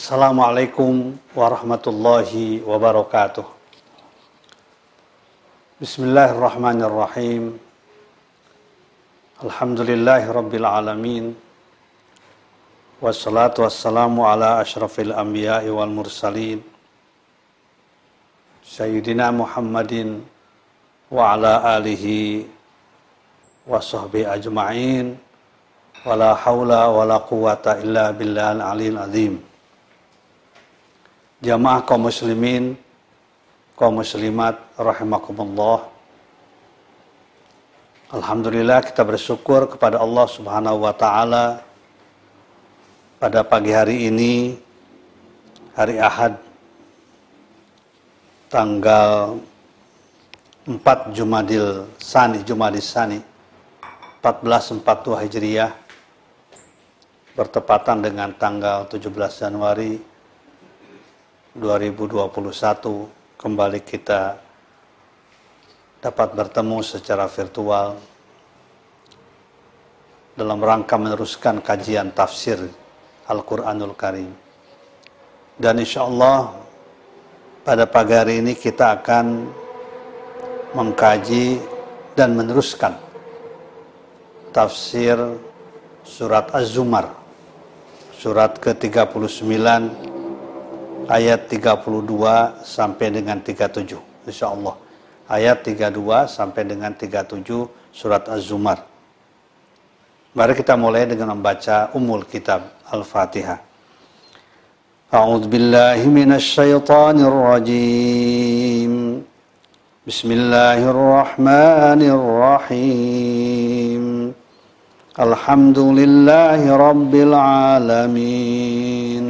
Assalamualaikum warahmatullahi wabarakatuh. Bismillahirrahmanirrahim. Alhamdulillahi rabbil alamin. Wassalatu wassalamu ala ashrafil anbiya'i wal mursalin. Sayyidina Muhammadin wa ala alihi wa sahbihi ajma'in. Wa la hawla wa la quwata illa billahil alil azim. Jamaah kaum muslimin, kaum muslimat rahimakumullah. Alhamdulillah kita bersyukur kepada Allah Subhanahu wa taala pada pagi hari ini hari Ahad tanggal 4 Jumadil Sani Jumadil Sani 1442 Hijriah bertepatan dengan tanggal 17 Januari 2021 kembali kita dapat bertemu secara virtual dalam rangka meneruskan kajian tafsir Al-Quranul Karim. Dan insya Allah pada pagi hari ini kita akan mengkaji dan meneruskan tafsir surat Az-Zumar, surat ke-39 ayat 32 sampai dengan 37 insya Allah ayat 32 sampai dengan 37 surat Az-Zumar. Mari kita mulai dengan membaca umul kitab Al-Fatihah. A'udzu billahi minasy syaithanir rajim Bismillahirrahmanirrahim alamin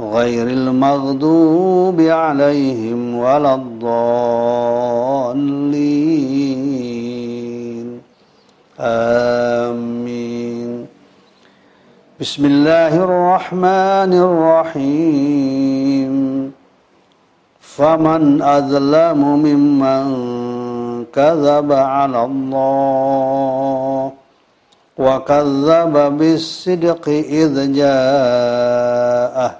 غير المغضوب عليهم ولا الضالين. آمين. بسم الله الرحمن الرحيم. فمن أظلم ممن كذب على الله وكذب بالصدق إذ جاءه.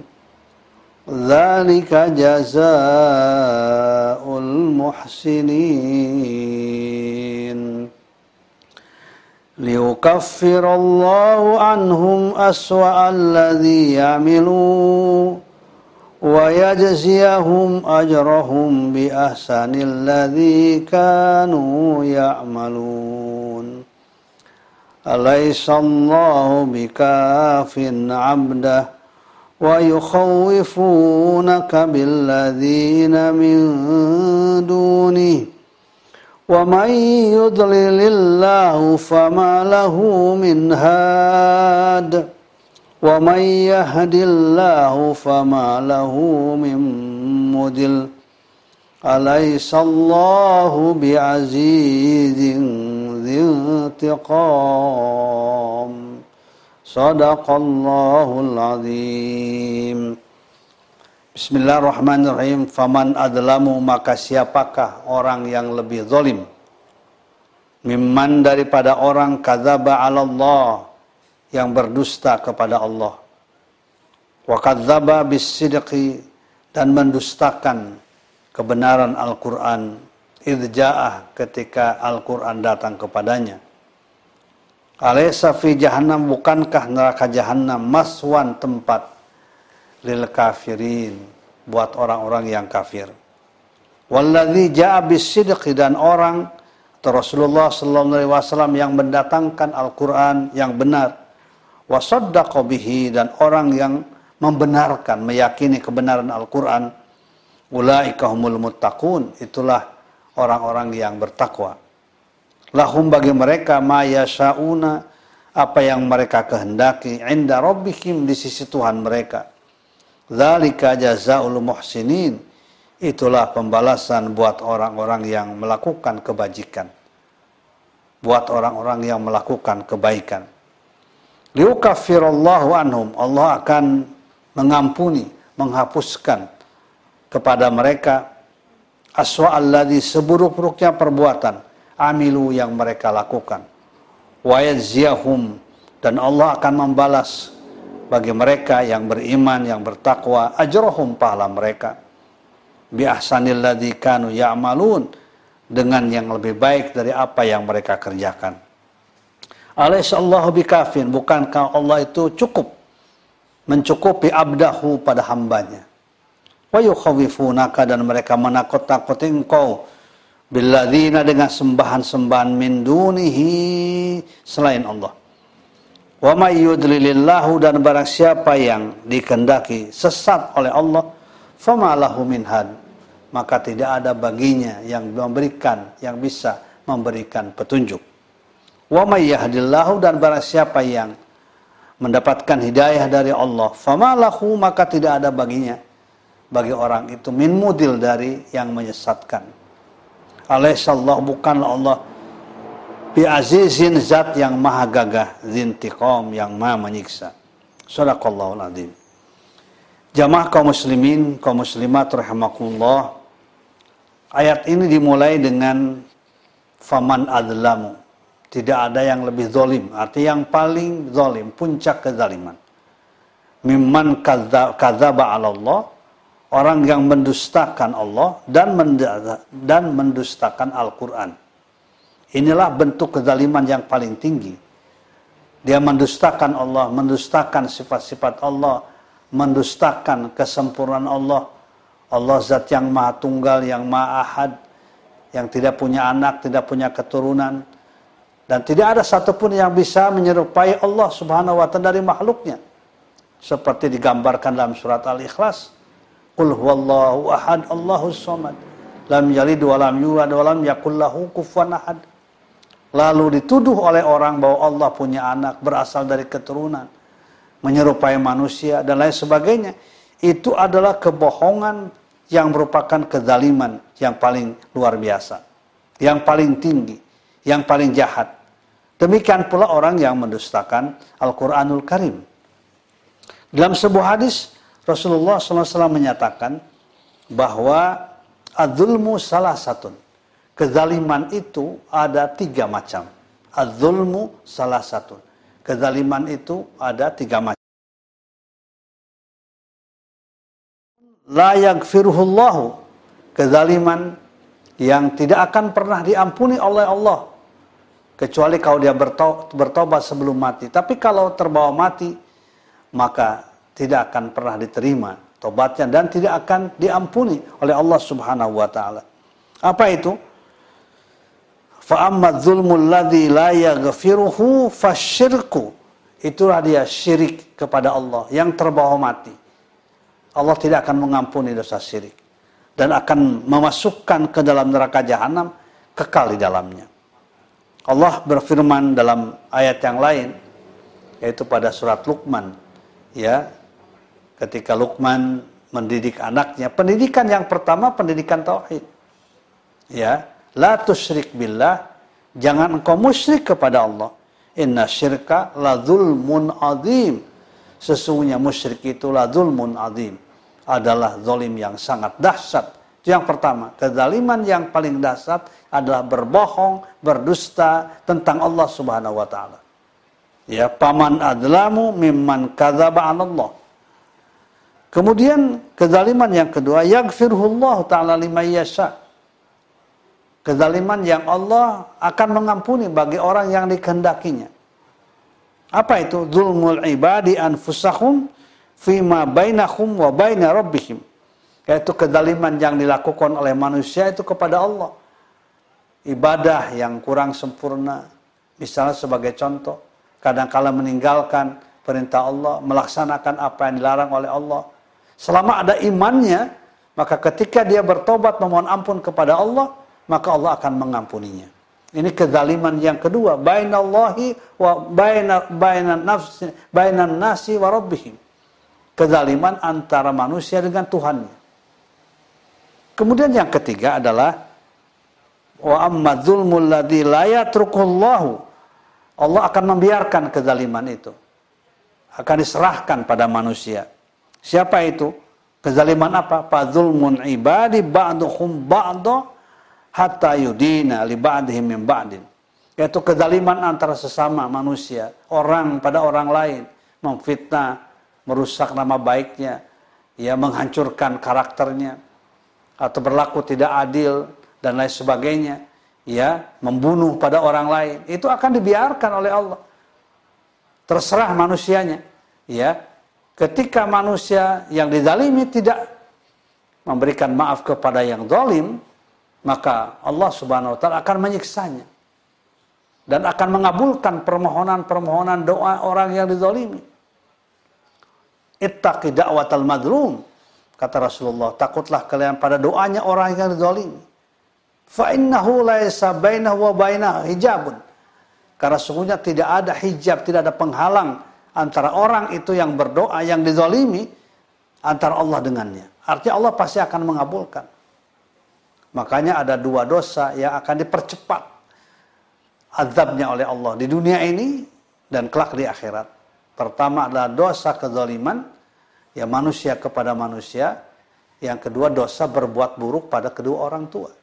ذلك جزاء المحسنين. ليكفر الله عنهم أسوأ الذي يعملوا ويجزيهم أجرهم بأحسن الذي كانوا يعملون. أليس الله بكاف عبده؟ ويخوفونك بالذين من دونه. ومن يضلل الله فما له من هاد. ومن يهد الله فما له من مدل أليس الله بعزيز ذي انتقام؟ Sadaqallahul azim. Bismillahirrahmanirrahim. Faman adlamu maka siapakah orang yang lebih zalim? Mimman daripada orang kadzaba 'ala Allah yang berdusta kepada Allah. Wa kadzaba bisidqi dan mendustakan kebenaran Al-Qur'an idja'ah ketika Al-Qur'an datang kepadanya Alaysa fi jahannam bukankah neraka jahannam maswan tempat lil kafirin buat orang-orang yang kafir. Walladzi ja'a bisidqi dan orang Rasulullah sallallahu alaihi wasallam yang mendatangkan Al-Qur'an yang benar. Wasaddaqa bihi dan orang yang membenarkan, meyakini kebenaran Al-Qur'an. Ulaika humul muttaqun. Itulah orang-orang yang bertakwa. Lahum bagi mereka ma yashauna apa yang mereka kehendaki inda rabbihim di sisi Tuhan mereka. Dzalika jazaul muhsinin. Itulah pembalasan buat orang-orang yang melakukan kebajikan. Buat orang-orang yang melakukan kebaikan. Liukaffirallahu anhum. Allah akan mengampuni, menghapuskan kepada mereka aswa alladhi seburuk-buruknya perbuatan amilu yang mereka lakukan. Wa yajziyahum dan Allah akan membalas bagi mereka yang beriman, yang bertakwa, ajrohum pahala mereka. Bi ahsanil kanu ya'malun dengan yang lebih baik dari apa yang mereka kerjakan. Alaihissallahu bikafin, bukankah Allah itu cukup mencukupi abdahu pada hambanya. Wa yukhawifunaka dan mereka menakut-nakuti engkau billadzina dengan sembahan-sembahan min dunihi selain Allah. Wa may yudlilillahu dan barang siapa yang dikendaki sesat oleh Allah, fama lahu min had. Maka tidak ada baginya yang memberikan, yang bisa memberikan petunjuk. Wa may dan barang siapa yang mendapatkan hidayah dari Allah, fama lahu maka tidak ada baginya bagi orang itu min mudil dari yang menyesatkan. Alaihissallah bukanlah Allah. Bi azizin zat yang maha gagah zintiqam yang maha menyiksa. Sadaqallahul azim. Jamaah kaum muslimin kaum muslimat rahimakumullah. Ayat ini dimulai dengan faman adlamu. Tidak ada yang lebih zolim arti yang paling zolim puncak kezaliman. Mimman kadzaba ala Allah orang yang mendustakan Allah dan dan mendustakan Al-Qur'an Inilah bentuk kezaliman yang paling tinggi. Dia mendustakan Allah, mendustakan sifat-sifat Allah, mendustakan kesempurnaan Allah. Allah zat yang maha tunggal, yang maha ahad, yang tidak punya anak, tidak punya keturunan. Dan tidak ada satupun yang bisa menyerupai Allah subhanahu wa ta'ala dari makhluknya. Seperti digambarkan dalam surat Al-Ikhlas. Qul huwallahu ahad, Allahus somad. Lam yalid wa lam yulad wa lam yakullahu kufuwan ahad lalu dituduh oleh orang bahwa Allah punya anak berasal dari keturunan, menyerupai manusia dan lain sebagainya, itu adalah kebohongan yang merupakan kezaliman yang paling luar biasa, yang paling tinggi, yang paling jahat. Demikian pula orang yang mendustakan Al-Quranul Karim. Dalam sebuah hadis, Rasulullah SAW menyatakan bahwa adzulmu salah satu Kezaliman itu ada tiga macam. Az-zulmu salah satu. Kezaliman itu ada tiga macam. La yaghfiruhullahu. Kezaliman yang tidak akan pernah diampuni oleh Allah. Kecuali kalau dia bertobat sebelum mati. Tapi kalau terbawa mati, maka tidak akan pernah diterima tobatnya dan tidak akan diampuni oleh Allah Subhanahu wa taala. Apa itu? Fa amma dzulmul ladzi la yaghfiruhu fasyirku. Itulah dia syirik kepada Allah yang terbawa mati. Allah tidak akan mengampuni dosa syirik dan akan memasukkan ke dalam neraka jahanam kekal di dalamnya. Allah berfirman dalam ayat yang lain yaitu pada surat Luqman ya ketika Luqman mendidik anaknya pendidikan yang pertama pendidikan tauhid ya La tusyrik billah. Jangan engkau musyrik kepada Allah. Inna syirka la zulmun azim. Sesungguhnya musyrik itu la zulmun azim. Adalah zolim yang sangat dahsyat. Itu yang pertama. Kezaliman yang paling dahsyat adalah berbohong, berdusta tentang Allah subhanahu wa ta'ala. Ya, paman adlamu mimman kadzaba Allah. Kemudian kezaliman yang kedua, yaghfirullah ta'ala liman yasha' Kezaliman yang Allah akan mengampuni bagi orang yang dikehendakinya. Apa itu? Zulmul ibadi anfusahum fima bainahum wa baina rabbihim. Yaitu kedaliman yang dilakukan oleh manusia itu kepada Allah. Ibadah yang kurang sempurna. Misalnya sebagai contoh. Kadang-kala meninggalkan perintah Allah. Melaksanakan apa yang dilarang oleh Allah. Selama ada imannya. Maka ketika dia bertobat memohon ampun kepada Allah. Maka Allah akan mengampuninya. Ini kezaliman yang kedua, bainallahi wa baina bainan nafsi bainan nasi wa rabbihim. Kezaliman antara manusia dengan Tuhannya. Kemudian yang ketiga adalah wa amma dzulmul ladzi la yatrukullahu. Allah akan membiarkan kezaliman itu. Akan diserahkan pada manusia. Siapa itu? Kezaliman apa? Fadzulmun ibadi ba'duhum ba'du hatta yudina li ba'dihim min ba'din. Yaitu kezaliman antara sesama manusia, orang pada orang lain, memfitnah, merusak nama baiknya, ya menghancurkan karakternya atau berlaku tidak adil dan lain sebagainya, ya membunuh pada orang lain, itu akan dibiarkan oleh Allah. Terserah manusianya, ya. Ketika manusia yang dizalimi tidak memberikan maaf kepada yang zalim, maka Allah Subhanahu wa taala akan menyiksanya dan akan mengabulkan permohonan-permohonan doa orang yang dizalimi. Ittaqi da'watal madlum kata Rasulullah, takutlah kalian pada doanya orang yang dizalimi. Fa innahu laisa bainahu wa bainahu hijabun. Karena sungguhnya tidak ada hijab, tidak ada penghalang antara orang itu yang berdoa yang dizalimi antara Allah dengannya. Artinya Allah pasti akan mengabulkan. Makanya ada dua dosa yang akan dipercepat azabnya oleh Allah di dunia ini dan kelak di akhirat. Pertama adalah dosa kezaliman ya manusia kepada manusia. Yang kedua dosa berbuat buruk pada kedua orang tua.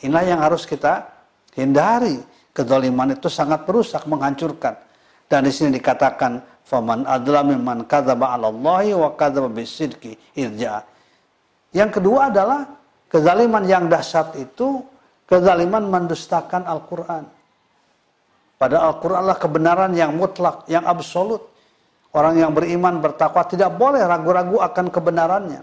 Inilah yang harus kita hindari. Kezaliman itu sangat merusak, menghancurkan. Dan di sini dikatakan faman adalah mimman kadzaba 'ala Allahi wa kadzaba bisidqi irja. Yang kedua adalah Kezaliman yang dahsyat itu kezaliman mendustakan Al-Quran. Pada Al-Quranlah kebenaran yang mutlak, yang absolut. Orang yang beriman bertakwa tidak boleh ragu-ragu akan kebenarannya.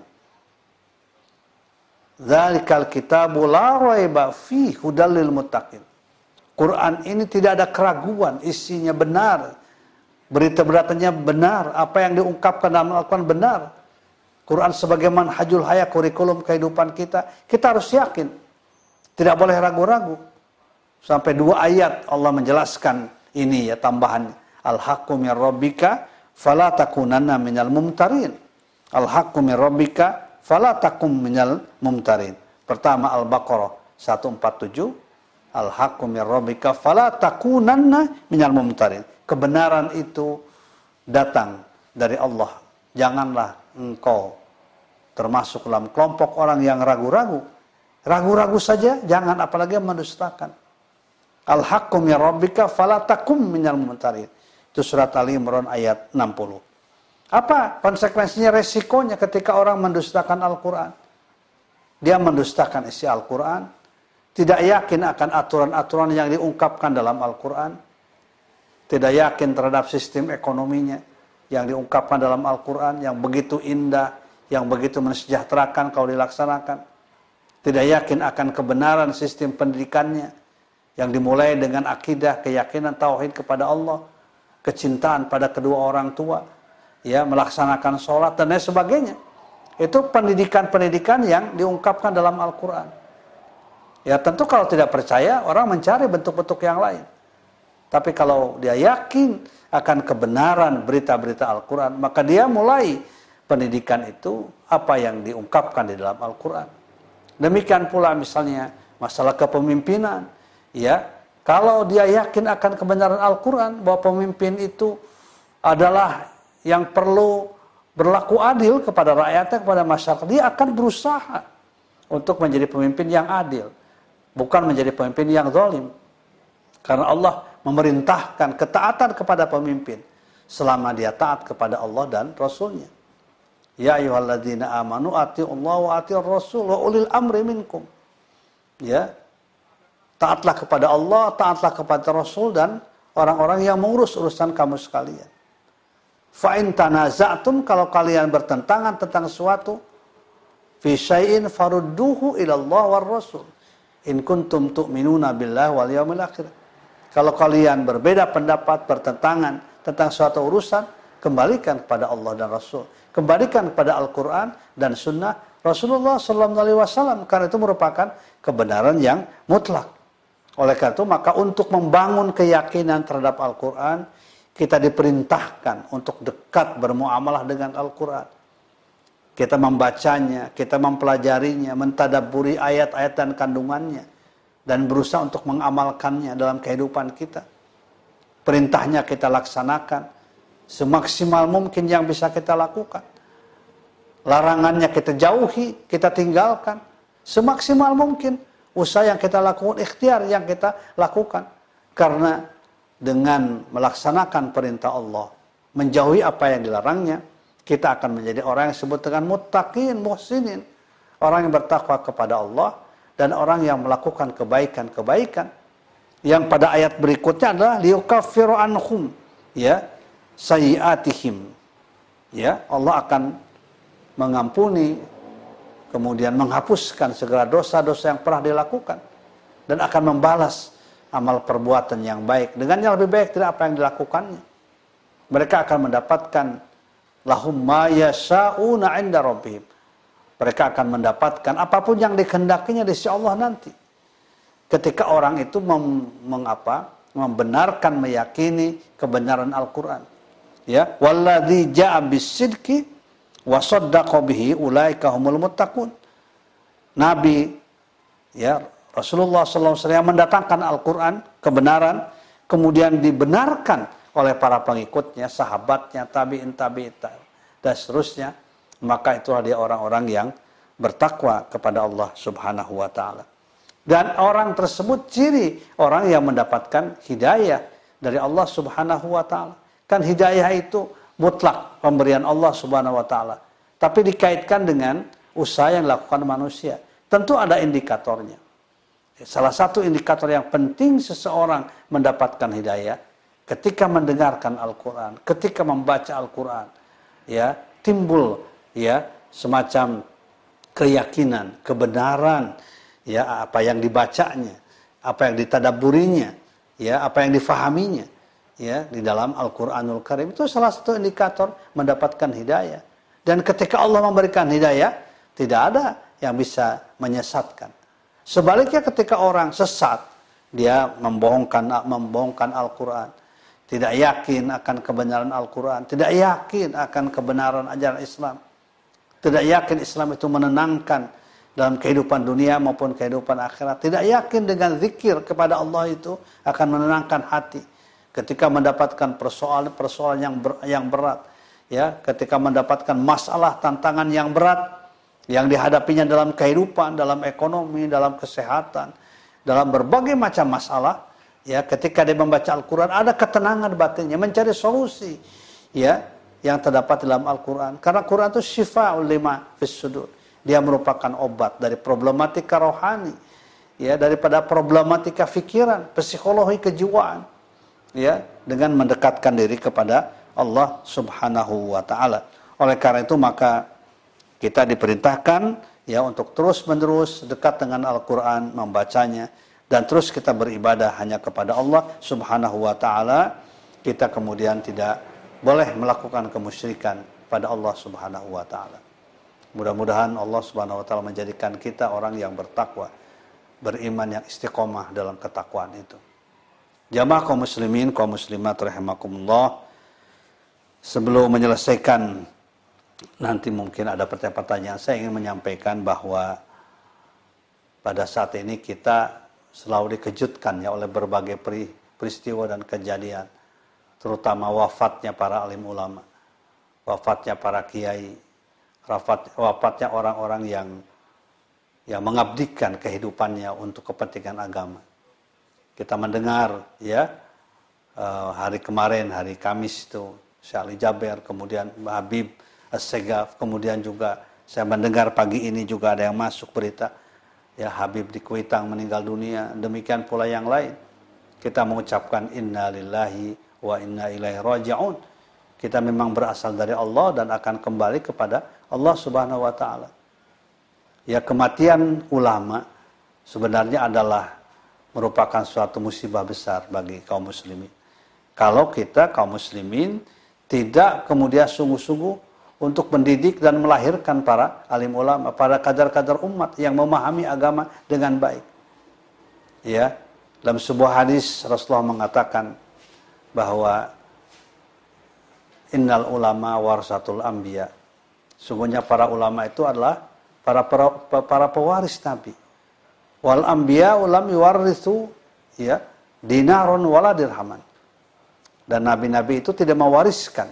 Zalikal kitabu la raiba fi hudalil muttaqin. Quran ini tidak ada keraguan, isinya benar. Berita-beritanya benar, apa yang diungkapkan dalam Al-Quran benar. Quran sebagai manhajul hayat kurikulum kehidupan kita, kita harus yakin. Tidak boleh ragu-ragu. Sampai dua ayat Allah menjelaskan ini ya tambahan. Al-haqqu min rabbika fala takunanna minal mumtarin. Al-haqqu min rabbika fala takum minal mumtarin. Pertama Al-Baqarah 147. Al-haqqu min rabbika fala takunanna mumtarin. Kebenaran itu datang dari Allah. Janganlah engkau termasuk dalam kelompok orang yang ragu-ragu. Ragu-ragu saja, jangan apalagi mendustakan. Al-haqqum ya rabbika falatakum minal mumtarin. Itu surat Ali Imran ayat 60. Apa konsekuensinya resikonya ketika orang mendustakan Al-Quran? Dia mendustakan isi Al-Quran, tidak yakin akan aturan-aturan yang diungkapkan dalam Al-Quran, tidak yakin terhadap sistem ekonominya yang diungkapkan dalam Al-Quran yang begitu indah, yang begitu mensejahterakan kalau dilaksanakan. Tidak yakin akan kebenaran sistem pendidikannya yang dimulai dengan akidah, keyakinan, tauhid kepada Allah, kecintaan pada kedua orang tua, ya melaksanakan sholat dan lain sebagainya. Itu pendidikan-pendidikan yang diungkapkan dalam Al-Quran. Ya tentu kalau tidak percaya, orang mencari bentuk-bentuk yang lain. Tapi kalau dia yakin akan kebenaran berita-berita Al-Quran, maka dia mulai pendidikan itu apa yang diungkapkan di dalam Al-Quran. Demikian pula misalnya masalah kepemimpinan. Ya, kalau dia yakin akan kebenaran Al-Quran bahwa pemimpin itu adalah yang perlu berlaku adil kepada rakyatnya, kepada masyarakat, dia akan berusaha untuk menjadi pemimpin yang adil, bukan menjadi pemimpin yang zalim. Karena Allah memerintahkan ketaatan kepada pemimpin selama dia taat kepada Allah dan Rasulnya. Ya ayyuhalladzina amanu Allah wa atiur rasul wa ulil amri minkum. Ya. Taatlah kepada Allah, taatlah kepada Rasul dan orang-orang yang mengurus urusan kamu sekalian. Fa in tanaza'tum kalau kalian bertentangan tentang sesuatu fi syai'in farudduhu ila Allah Rasul. In kuntum tu'minuna billahi wal yawmil akhir. Kalau kalian berbeda pendapat, bertentangan tentang suatu urusan, kembalikan kepada Allah dan Rasul. Kembalikan kepada Al-Quran dan Sunnah Rasulullah SAW. Karena itu merupakan kebenaran yang mutlak. Oleh karena itu, maka untuk membangun keyakinan terhadap Al-Quran, kita diperintahkan untuk dekat bermuamalah dengan Al-Quran. Kita membacanya, kita mempelajarinya, mentadaburi ayat-ayat dan kandungannya. Dan berusaha untuk mengamalkannya dalam kehidupan kita. Perintahnya kita laksanakan. Semaksimal mungkin yang bisa kita lakukan. Larangannya kita jauhi, kita tinggalkan. Semaksimal mungkin. Usaha yang kita lakukan, ikhtiar yang kita lakukan. Karena dengan melaksanakan perintah Allah, menjauhi apa yang dilarangnya, kita akan menjadi orang yang disebut dengan muttaqin, muhsinin. Orang yang bertakwa kepada Allah dan orang yang melakukan kebaikan-kebaikan. Yang pada ayat berikutnya adalah liyukaffiru anhum ya sayiatihim. Ya, Allah akan mengampuni kemudian menghapuskan segala dosa-dosa yang pernah dilakukan dan akan membalas amal perbuatan yang baik dengan yang lebih baik tidak apa yang dilakukannya. Mereka akan mendapatkan lahum ma yasha'una 'inda rabbihim. Mereka akan mendapatkan apa pun yang dikehendakinya di sisi Allah nanti. Ketika orang itu mem, mengapa? membenarkan meyakini kebenaran Al-Qur'an. Ya, walladzi ja'a bisidqi wa saddaqa bihi ulaika humul muttaqun. Nabi ya Rasulullah SAW mendatangkan Al-Quran, kebenaran, kemudian dibenarkan oleh para pengikutnya, sahabatnya, tabi'in, tabi'in, dan seterusnya, maka itulah dia orang-orang yang bertakwa kepada Allah Subhanahu wa taala. Dan orang tersebut ciri orang yang mendapatkan hidayah dari Allah Subhanahu wa taala. Kan hidayah itu mutlak pemberian Allah Subhanahu wa taala. Tapi dikaitkan dengan usaha yang dilakukan manusia. Tentu ada indikatornya. Salah satu indikator yang penting seseorang mendapatkan hidayah ketika mendengarkan Al-Qur'an, ketika membaca Al-Qur'an, ya, timbul ya semacam keyakinan, kebenaran ya apa yang dibacanya, apa yang ditadaburinya, ya, apa yang difahaminya ya di dalam Al-Qur'anul Karim itu salah satu indikator mendapatkan hidayah. Dan ketika Allah memberikan hidayah, tidak ada yang bisa menyesatkan. Sebaliknya ketika orang sesat, dia membohongkan membohongkan Al-Qur'an, tidak yakin akan kebenaran Al-Qur'an, tidak yakin akan kebenaran ajaran Islam. Tidak yakin Islam itu menenangkan dalam kehidupan dunia maupun kehidupan akhirat. Tidak yakin dengan zikir kepada Allah itu akan menenangkan hati. Ketika mendapatkan persoalan-persoalan yang ber, yang berat, ya, ketika mendapatkan masalah tantangan yang berat, yang dihadapinya dalam kehidupan, dalam ekonomi, dalam kesehatan, dalam berbagai macam masalah, ya ketika dia membaca Al-Quran ada ketenangan batinnya, mencari solusi, ya yang terdapat dalam Al-Quran. Karena Quran itu syifa ulima fis sudur. Dia merupakan obat dari problematika rohani, ya daripada problematika pikiran, psikologi kejiwaan, ya dengan mendekatkan diri kepada Allah Subhanahu wa taala. Oleh karena itu maka kita diperintahkan ya untuk terus-menerus dekat dengan Al-Qur'an, membacanya dan terus kita beribadah hanya kepada Allah Subhanahu wa taala. Kita kemudian tidak boleh melakukan kemusyrikan pada Allah Subhanahu wa taala. Mudah-mudahan Allah Subhanahu wa taala menjadikan kita orang yang bertakwa, beriman yang istiqomah dalam ketakwaan itu. Jamaah kaum muslimin, kaum muslimat rahimakumullah. Sebelum menyelesaikan nanti mungkin ada pertanyaan-pertanyaan. Saya ingin menyampaikan bahwa pada saat ini kita selalu dikejutkan ya oleh berbagai peristiwa dan kejadian, terutama wafatnya para alim ulama, wafatnya para kiai, wafat, wafatnya orang-orang yang yang mengabdikan kehidupannya untuk kepentingan agama. Kita mendengar ya eh, hari kemarin hari Kamis itu Syekh Ali Jaber, kemudian Habib As-Segaf, kemudian juga saya mendengar pagi ini juga ada yang masuk berita ya Habib di Kuitang meninggal dunia, demikian pula yang lain. Kita mengucapkan inna lillahi wa inna ilaihi raji'un. Kita memang berasal dari Allah dan akan kembali kepada Allah Subhanahu wa taala. Ya kematian ulama sebenarnya adalah merupakan suatu musibah besar bagi kaum muslimin. Kalau kita kaum muslimin tidak kemudian sungguh-sungguh untuk mendidik dan melahirkan para alim ulama, para kadar-kadar umat yang memahami agama dengan baik. Ya, dalam sebuah hadis Rasulullah mengatakan bahwa innal ulama warasatul anbiya. Sungguhnya para ulama itu adalah para para, para pewaris Nabi. Wal anbiya ulam yuwarithu ya dinaron wala dirhaman. Dan nabi-nabi itu tidak mewariskan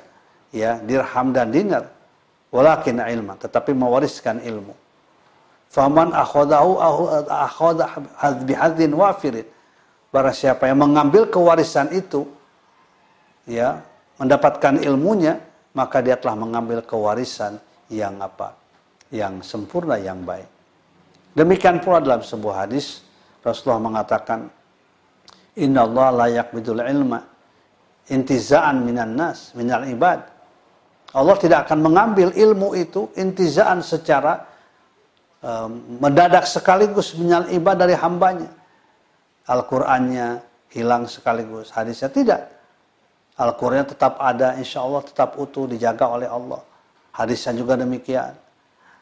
ya dirham dan dinar walakin ilma tetapi mewariskan ilmu. Faman akhadahu akhadha bihadzin wafirin. Barang siapa yang mengambil kewarisan itu ya mendapatkan ilmunya maka dia telah mengambil kewarisan yang apa? yang sempurna, yang baik. Demikian pula dalam sebuah hadis Rasulullah mengatakan Inna Allah layak bidul ilma intizaan minan nas, minal ibad. Allah tidak akan mengambil ilmu itu intizaan secara um, mendadak sekaligus minal ibad dari hambanya. Al-Qur'annya hilang sekaligus, hadisnya tidak. Al-Qur'annya tetap ada, insya Allah tetap utuh, dijaga oleh Allah. Hadisnya juga demikian.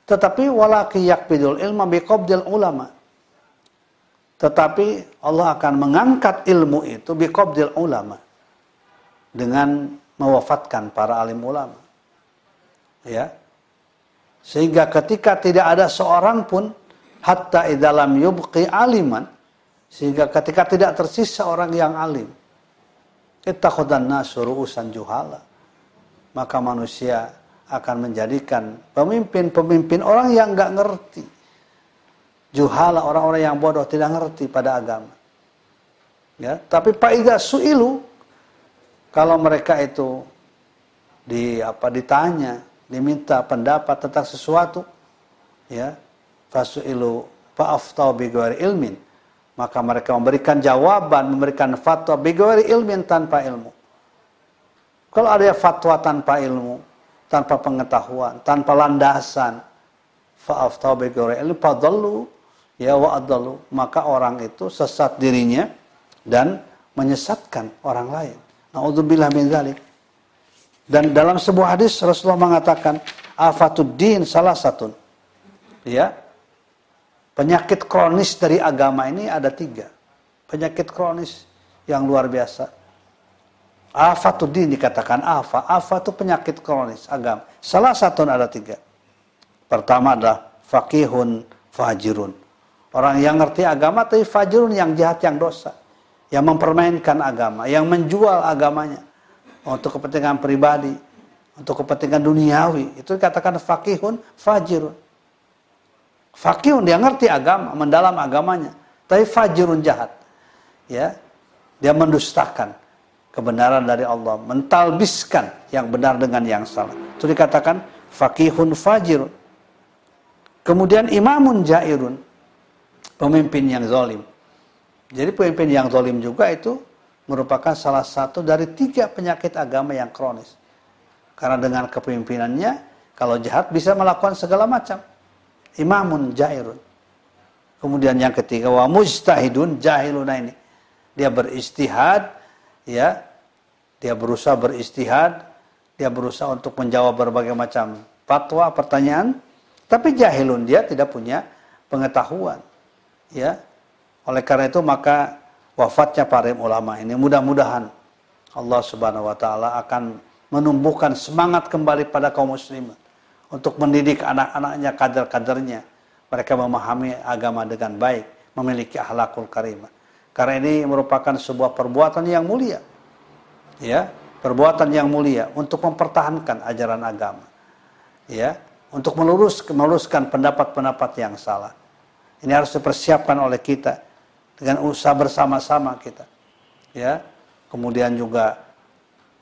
Tetapi walaki yakbidul ilma biqabdil ulama. Tetapi Allah akan mengangkat ilmu itu biqabdil ulama. Dengan mewafatkan para alim ulama. Ya. Sehingga ketika tidak ada seorang pun hatta idalam yubqi aliman sehingga ketika tidak tersisa orang yang alim ittakhadan nasu juhala maka manusia akan menjadikan pemimpin-pemimpin orang yang nggak ngerti. Juhala orang-orang yang bodoh tidak ngerti pada agama. Ya, tapi Pak suilu kalau mereka itu di apa ditanya, diminta pendapat tentang sesuatu, ya, fasuilu fa'aftau bighairi ilmin, maka mereka memberikan jawaban, memberikan fatwa bighairi ilmin tanpa ilmu. Kalau ada fatwa tanpa ilmu, tanpa pengetahuan, tanpa landasan. Fa'aftau bighairi ilmi fadallu ya wa adallu. Maka orang itu sesat dirinya dan menyesatkan orang lain. Nauzubillah min dzalik. Dan dalam sebuah hadis Rasulullah mengatakan afatuddin salah satu. Ya. Penyakit kronis dari agama ini ada tiga. Penyakit kronis yang luar biasa Afatuddin dikatakan afa. Afa itu penyakit kronis agama. Salah satu ada tiga. Pertama adalah fakihun fajirun. Orang yang ngerti agama tapi fajirun yang jahat yang dosa. Yang mempermainkan agama. Yang menjual agamanya. Untuk kepentingan pribadi. Untuk kepentingan duniawi. Itu dikatakan fakihun fajirun. Fakihun dia ngerti agama. Mendalam agamanya. Tapi fajirun jahat. Ya, Dia mendustakan kebenaran dari Allah, mentalbiskan yang benar dengan yang salah. Itu dikatakan fakihun fajir. Kemudian imamun jairun, pemimpin yang zalim. Jadi pemimpin yang zalim juga itu merupakan salah satu dari tiga penyakit agama yang kronis. Karena dengan kepemimpinannya, kalau jahat bisa melakukan segala macam. Imamun jairun. Kemudian yang ketiga, wa mujtahidun jahiluna ini. Dia beristihad, ya dia berusaha beristihad, dia berusaha untuk menjawab berbagai macam fatwa, pertanyaan, tapi jahilun dia tidak punya pengetahuan. Ya. Oleh karena itu maka wafatnya para ulama ini. Mudah-mudahan Allah Subhanahu wa taala akan menumbuhkan semangat kembali pada kaum muslimin untuk mendidik anak-anaknya, kader-kadernya. Mereka memahami agama dengan baik, memiliki akhlakul karimah. Karena ini merupakan sebuah perbuatan yang mulia. Ya perbuatan yang mulia untuk mempertahankan ajaran agama. Ya untuk melurus meluruskan pendapat-pendapat yang salah. Ini harus dipersiapkan oleh kita dengan usaha bersama-sama kita ya kemudian juga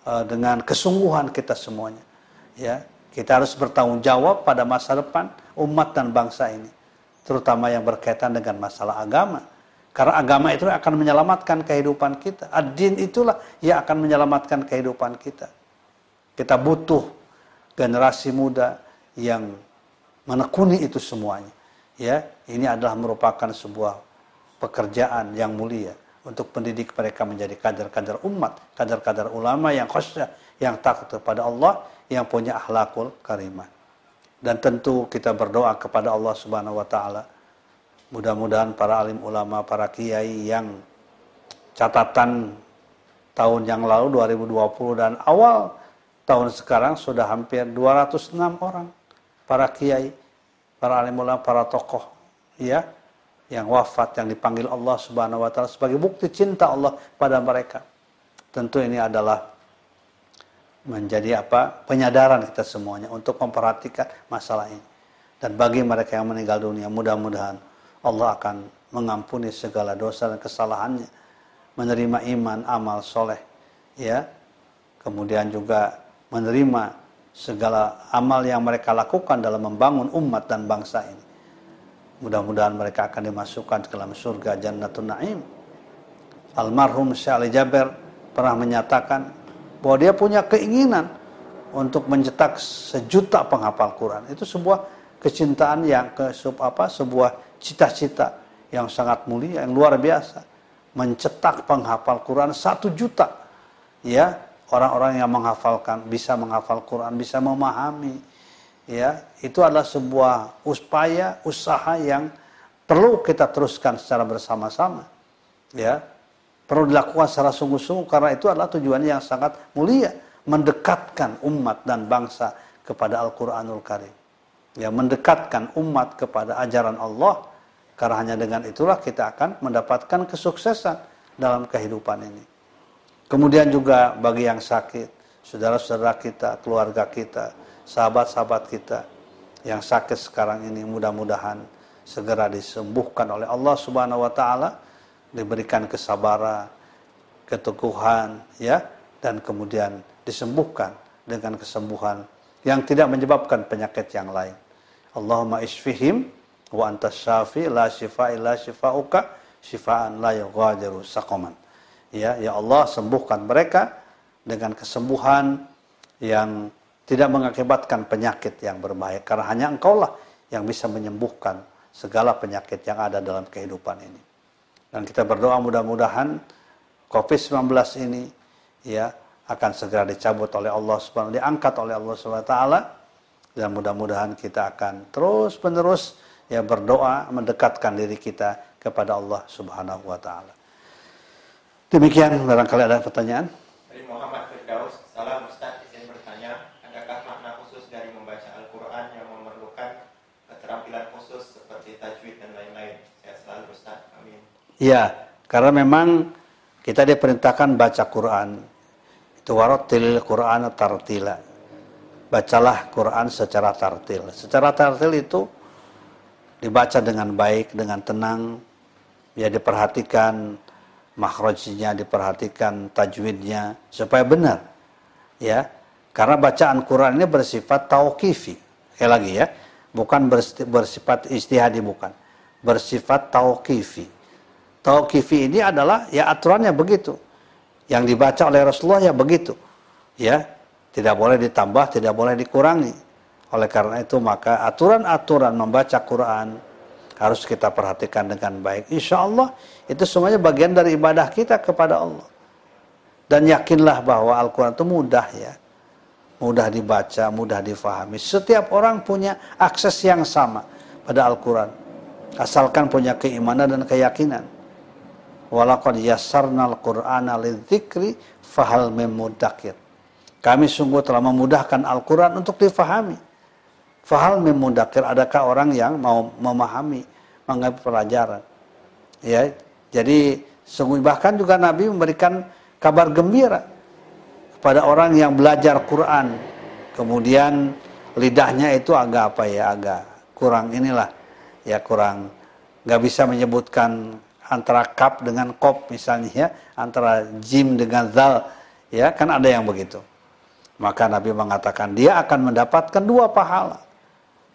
uh, dengan kesungguhan kita semuanya ya kita harus bertanggung jawab pada masa depan umat dan bangsa ini terutama yang berkaitan dengan masalah agama karena agama itu akan menyelamatkan kehidupan kita. Ad-din itulah yang akan menyelamatkan kehidupan kita. Kita butuh generasi muda yang menekuni itu semuanya. ya ini adalah merupakan sebuah pekerjaan yang mulia untuk pendidik mereka menjadi kader-kader umat, kader-kader ulama yang khusyuk, yang takut kepada Allah, yang punya akhlakul karimah. Dan tentu kita berdoa kepada Allah Subhanahu wa taala. Mudah-mudahan para alim ulama, para kiai yang catatan tahun yang lalu 2020 dan awal tahun sekarang sudah hampir 206 orang para kiai, para alim ulama, para tokoh ya yang wafat yang dipanggil Allah Subhanahu wa taala sebagai bukti cinta Allah pada mereka. Tentu ini adalah menjadi apa? penyadaran kita semuanya untuk memperhatikan masalah ini. Dan bagi mereka yang meninggal dunia, mudah-mudahan Allah akan mengampuni segala dosa dan kesalahannya menerima iman, amal soleh, ya, kemudian juga menerima segala amal yang mereka lakukan dalam membangun umat dan bangsa ini. Mudah-mudahan mereka akan dimasukkan ke dalam surga Jannatul Naim. Almarhum Syekh Ali Jaber pernah menyatakan bahwa dia punya keinginan untuk mencetak sejuta penghafal Quran. Itu sebuah kecintaan yang ke sub apa sebuah cita-cita yang sangat mulia, yang luar biasa mencetak penghafal Quran satu juta ya orang-orang yang menghafalkan bisa menghafal Quran bisa memahami ya itu adalah sebuah upaya usaha yang perlu kita teruskan secara bersama-sama ya perlu dilakukan secara sungguh-sungguh karena itu adalah tujuan yang sangat mulia mendekatkan umat dan bangsa kepada Al-Qur'anul Karim ya mendekatkan umat kepada ajaran Allah karena hanya dengan itulah kita akan mendapatkan kesuksesan dalam kehidupan ini. Kemudian juga bagi yang sakit, saudara-saudara kita, keluarga kita, sahabat-sahabat kita yang sakit sekarang ini mudah-mudahan segera disembuhkan oleh Allah Subhanahu wa taala, diberikan kesabaran, keteguhan ya dan kemudian disembuhkan dengan kesembuhan yang tidak menyebabkan penyakit yang lain. Allahumma isfihim wa anta syafi la syifa illa syifauka syifaan la yughadiru saqaman. Ya, ya Allah sembuhkan mereka dengan kesembuhan yang tidak mengakibatkan penyakit yang berbahaya karena hanya Engkaulah yang bisa menyembuhkan segala penyakit yang ada dalam kehidupan ini. Dan kita berdoa mudah-mudahan Covid-19 ini ya akan segera dicabut oleh Allah Subhanahu diangkat oleh Allah Subhanahu taala dan mudah-mudahan kita akan terus menerus ya berdoa mendekatkan diri kita kepada Allah Subhanahu wa taala. Demikian barangkali ada pertanyaan. Dari Muhammad salam Ustaz izin bertanya, adakah makna khusus dari membaca Al-Qur'an yang memerlukan keterampilan khusus seperti tajwid dan lain-lain? Saya selalu Ustaz. Amin. Ya, karena memang kita diperintahkan baca Quran. Itu warattilil Qur'an tartila. Bacalah Quran secara tartil. Secara tartil itu dibaca dengan baik, dengan tenang, ya diperhatikan makhrajnya, diperhatikan tajwidnya supaya benar. Ya. Karena bacaan Quran ini bersifat tauqifi. Sekali lagi ya, bukan bersifat istihadi bukan. Bersifat tauqifi. Tauqifi ini adalah ya aturannya begitu. Yang dibaca oleh Rasulullah ya begitu. Ya, tidak boleh ditambah, tidak boleh dikurangi. Oleh karena itu maka aturan-aturan membaca Quran harus kita perhatikan dengan baik. Insya Allah itu semuanya bagian dari ibadah kita kepada Allah. Dan yakinlah bahwa Al-Quran itu mudah ya. Mudah dibaca, mudah difahami. Setiap orang punya akses yang sama pada Al-Quran. Asalkan punya keimanan dan keyakinan. Walaqad yassarnal Qur'ana lidzikri fahal memudakir. Kami sungguh telah memudahkan Al-Quran untuk difahami Fahal memudakir, adakah orang yang mau memahami, mengambil pelajaran. Ya, jadi sungguh bahkan juga Nabi memberikan kabar gembira kepada orang yang belajar Quran. Kemudian lidahnya itu agak apa ya, agak kurang inilah, ya kurang nggak bisa menyebutkan antara kap dengan kop misalnya ya, antara jim dengan zal, ya kan ada yang begitu. Maka Nabi mengatakan dia akan mendapatkan dua pahala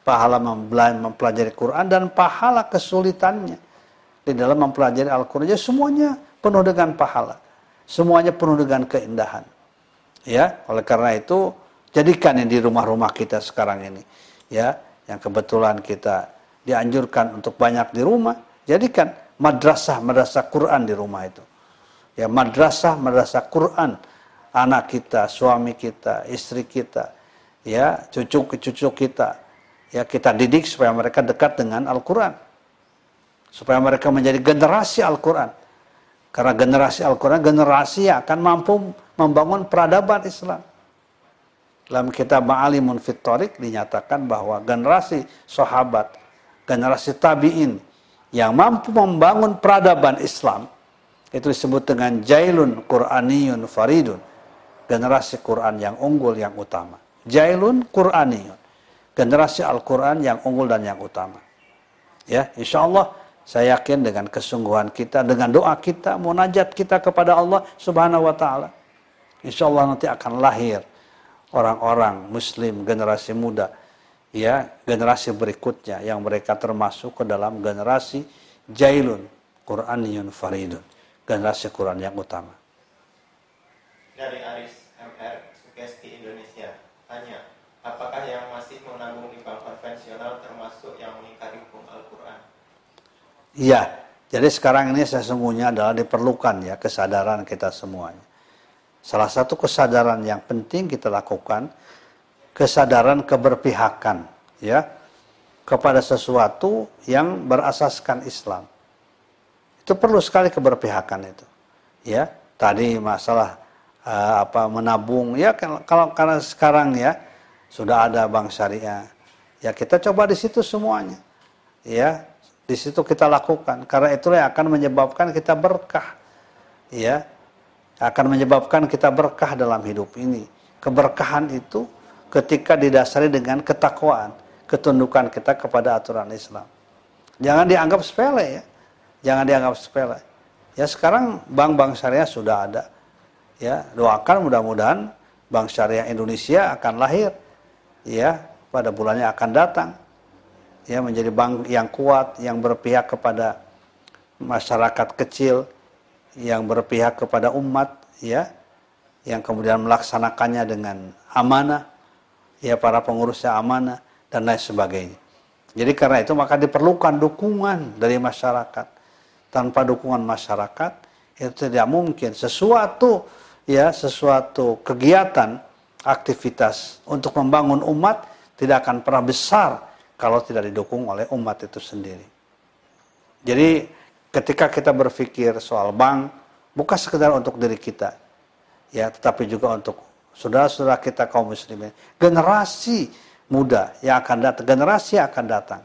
pahala mempelajari Quran dan pahala kesulitannya di dalam mempelajari Al-Quran. Jadi semuanya penuh dengan pahala. Semuanya penuh dengan keindahan. Ya, oleh karena itu jadikan ini di rumah-rumah kita sekarang ini. Ya, yang kebetulan kita dianjurkan untuk banyak di rumah, jadikan madrasah-madrasah Quran di rumah itu. Ya, madrasah-madrasah Quran anak kita, suami kita, istri kita, ya, cucu-cucu kita. Ya, kita didik supaya mereka dekat dengan Al-Qur'an. Supaya mereka menjadi generasi Al-Qur'an. Karena generasi Al-Quran, generasi yang akan mampu membangun peradaban Islam. Dalam kitab Ma'alimun Fitorik dinyatakan bahwa generasi sahabat, generasi tabi'in yang mampu membangun peradaban Islam, itu disebut dengan Jailun Qur'aniyun Faridun. Generasi Quran yang unggul yang utama. Jailun Qur'aniyun. Generasi Al-Quran yang unggul dan yang utama. Ya, insya Allah saya yakin dengan kesungguhan kita, dengan doa kita, munajat kita kepada Allah Subhanahu wa taala. Insya Allah nanti akan lahir orang-orang muslim generasi muda ya generasi berikutnya yang mereka termasuk ke dalam generasi jailun Quraniyun faridun. Generasi Quran yang utama. Dari Aris MR Sugesti Indonesia tanya apakah yang masih menanggung di bank konvensional termasuk yang mengingkari hukum Al-Quran? Iya, jadi sekarang ini sesungguhnya adalah diperlukan ya kesadaran kita semuanya. Salah satu kesadaran yang penting kita lakukan, kesadaran keberpihakan ya kepada sesuatu yang berasaskan Islam. Itu perlu sekali keberpihakan itu. Ya, tadi masalah uh, apa menabung ya kalau karena sekarang ya sudah ada bank syariah. Ya kita coba di situ semuanya. Ya, di situ kita lakukan. Karena itulah yang akan menyebabkan kita berkah. Ya. Akan menyebabkan kita berkah dalam hidup ini. Keberkahan itu ketika didasari dengan ketakwaan, ketundukan kita kepada aturan Islam. Jangan dianggap sepele ya. Jangan dianggap sepele. Ya sekarang bank-bank syariah sudah ada. Ya, doakan mudah-mudahan bank syariah Indonesia akan lahir ya pada bulannya akan datang ya menjadi bank yang kuat yang berpihak kepada masyarakat kecil yang berpihak kepada umat ya yang kemudian melaksanakannya dengan amanah ya para pengurusnya amanah dan lain sebagainya. Jadi karena itu maka diperlukan dukungan dari masyarakat. Tanpa dukungan masyarakat itu tidak mungkin sesuatu ya sesuatu kegiatan aktivitas untuk membangun umat tidak akan pernah besar kalau tidak didukung oleh umat itu sendiri. Jadi ketika kita berpikir soal bank, bukan sekedar untuk diri kita, ya, tetapi juga untuk saudara-saudara kita kaum muslimin, generasi muda yang akan datang, generasi yang akan datang,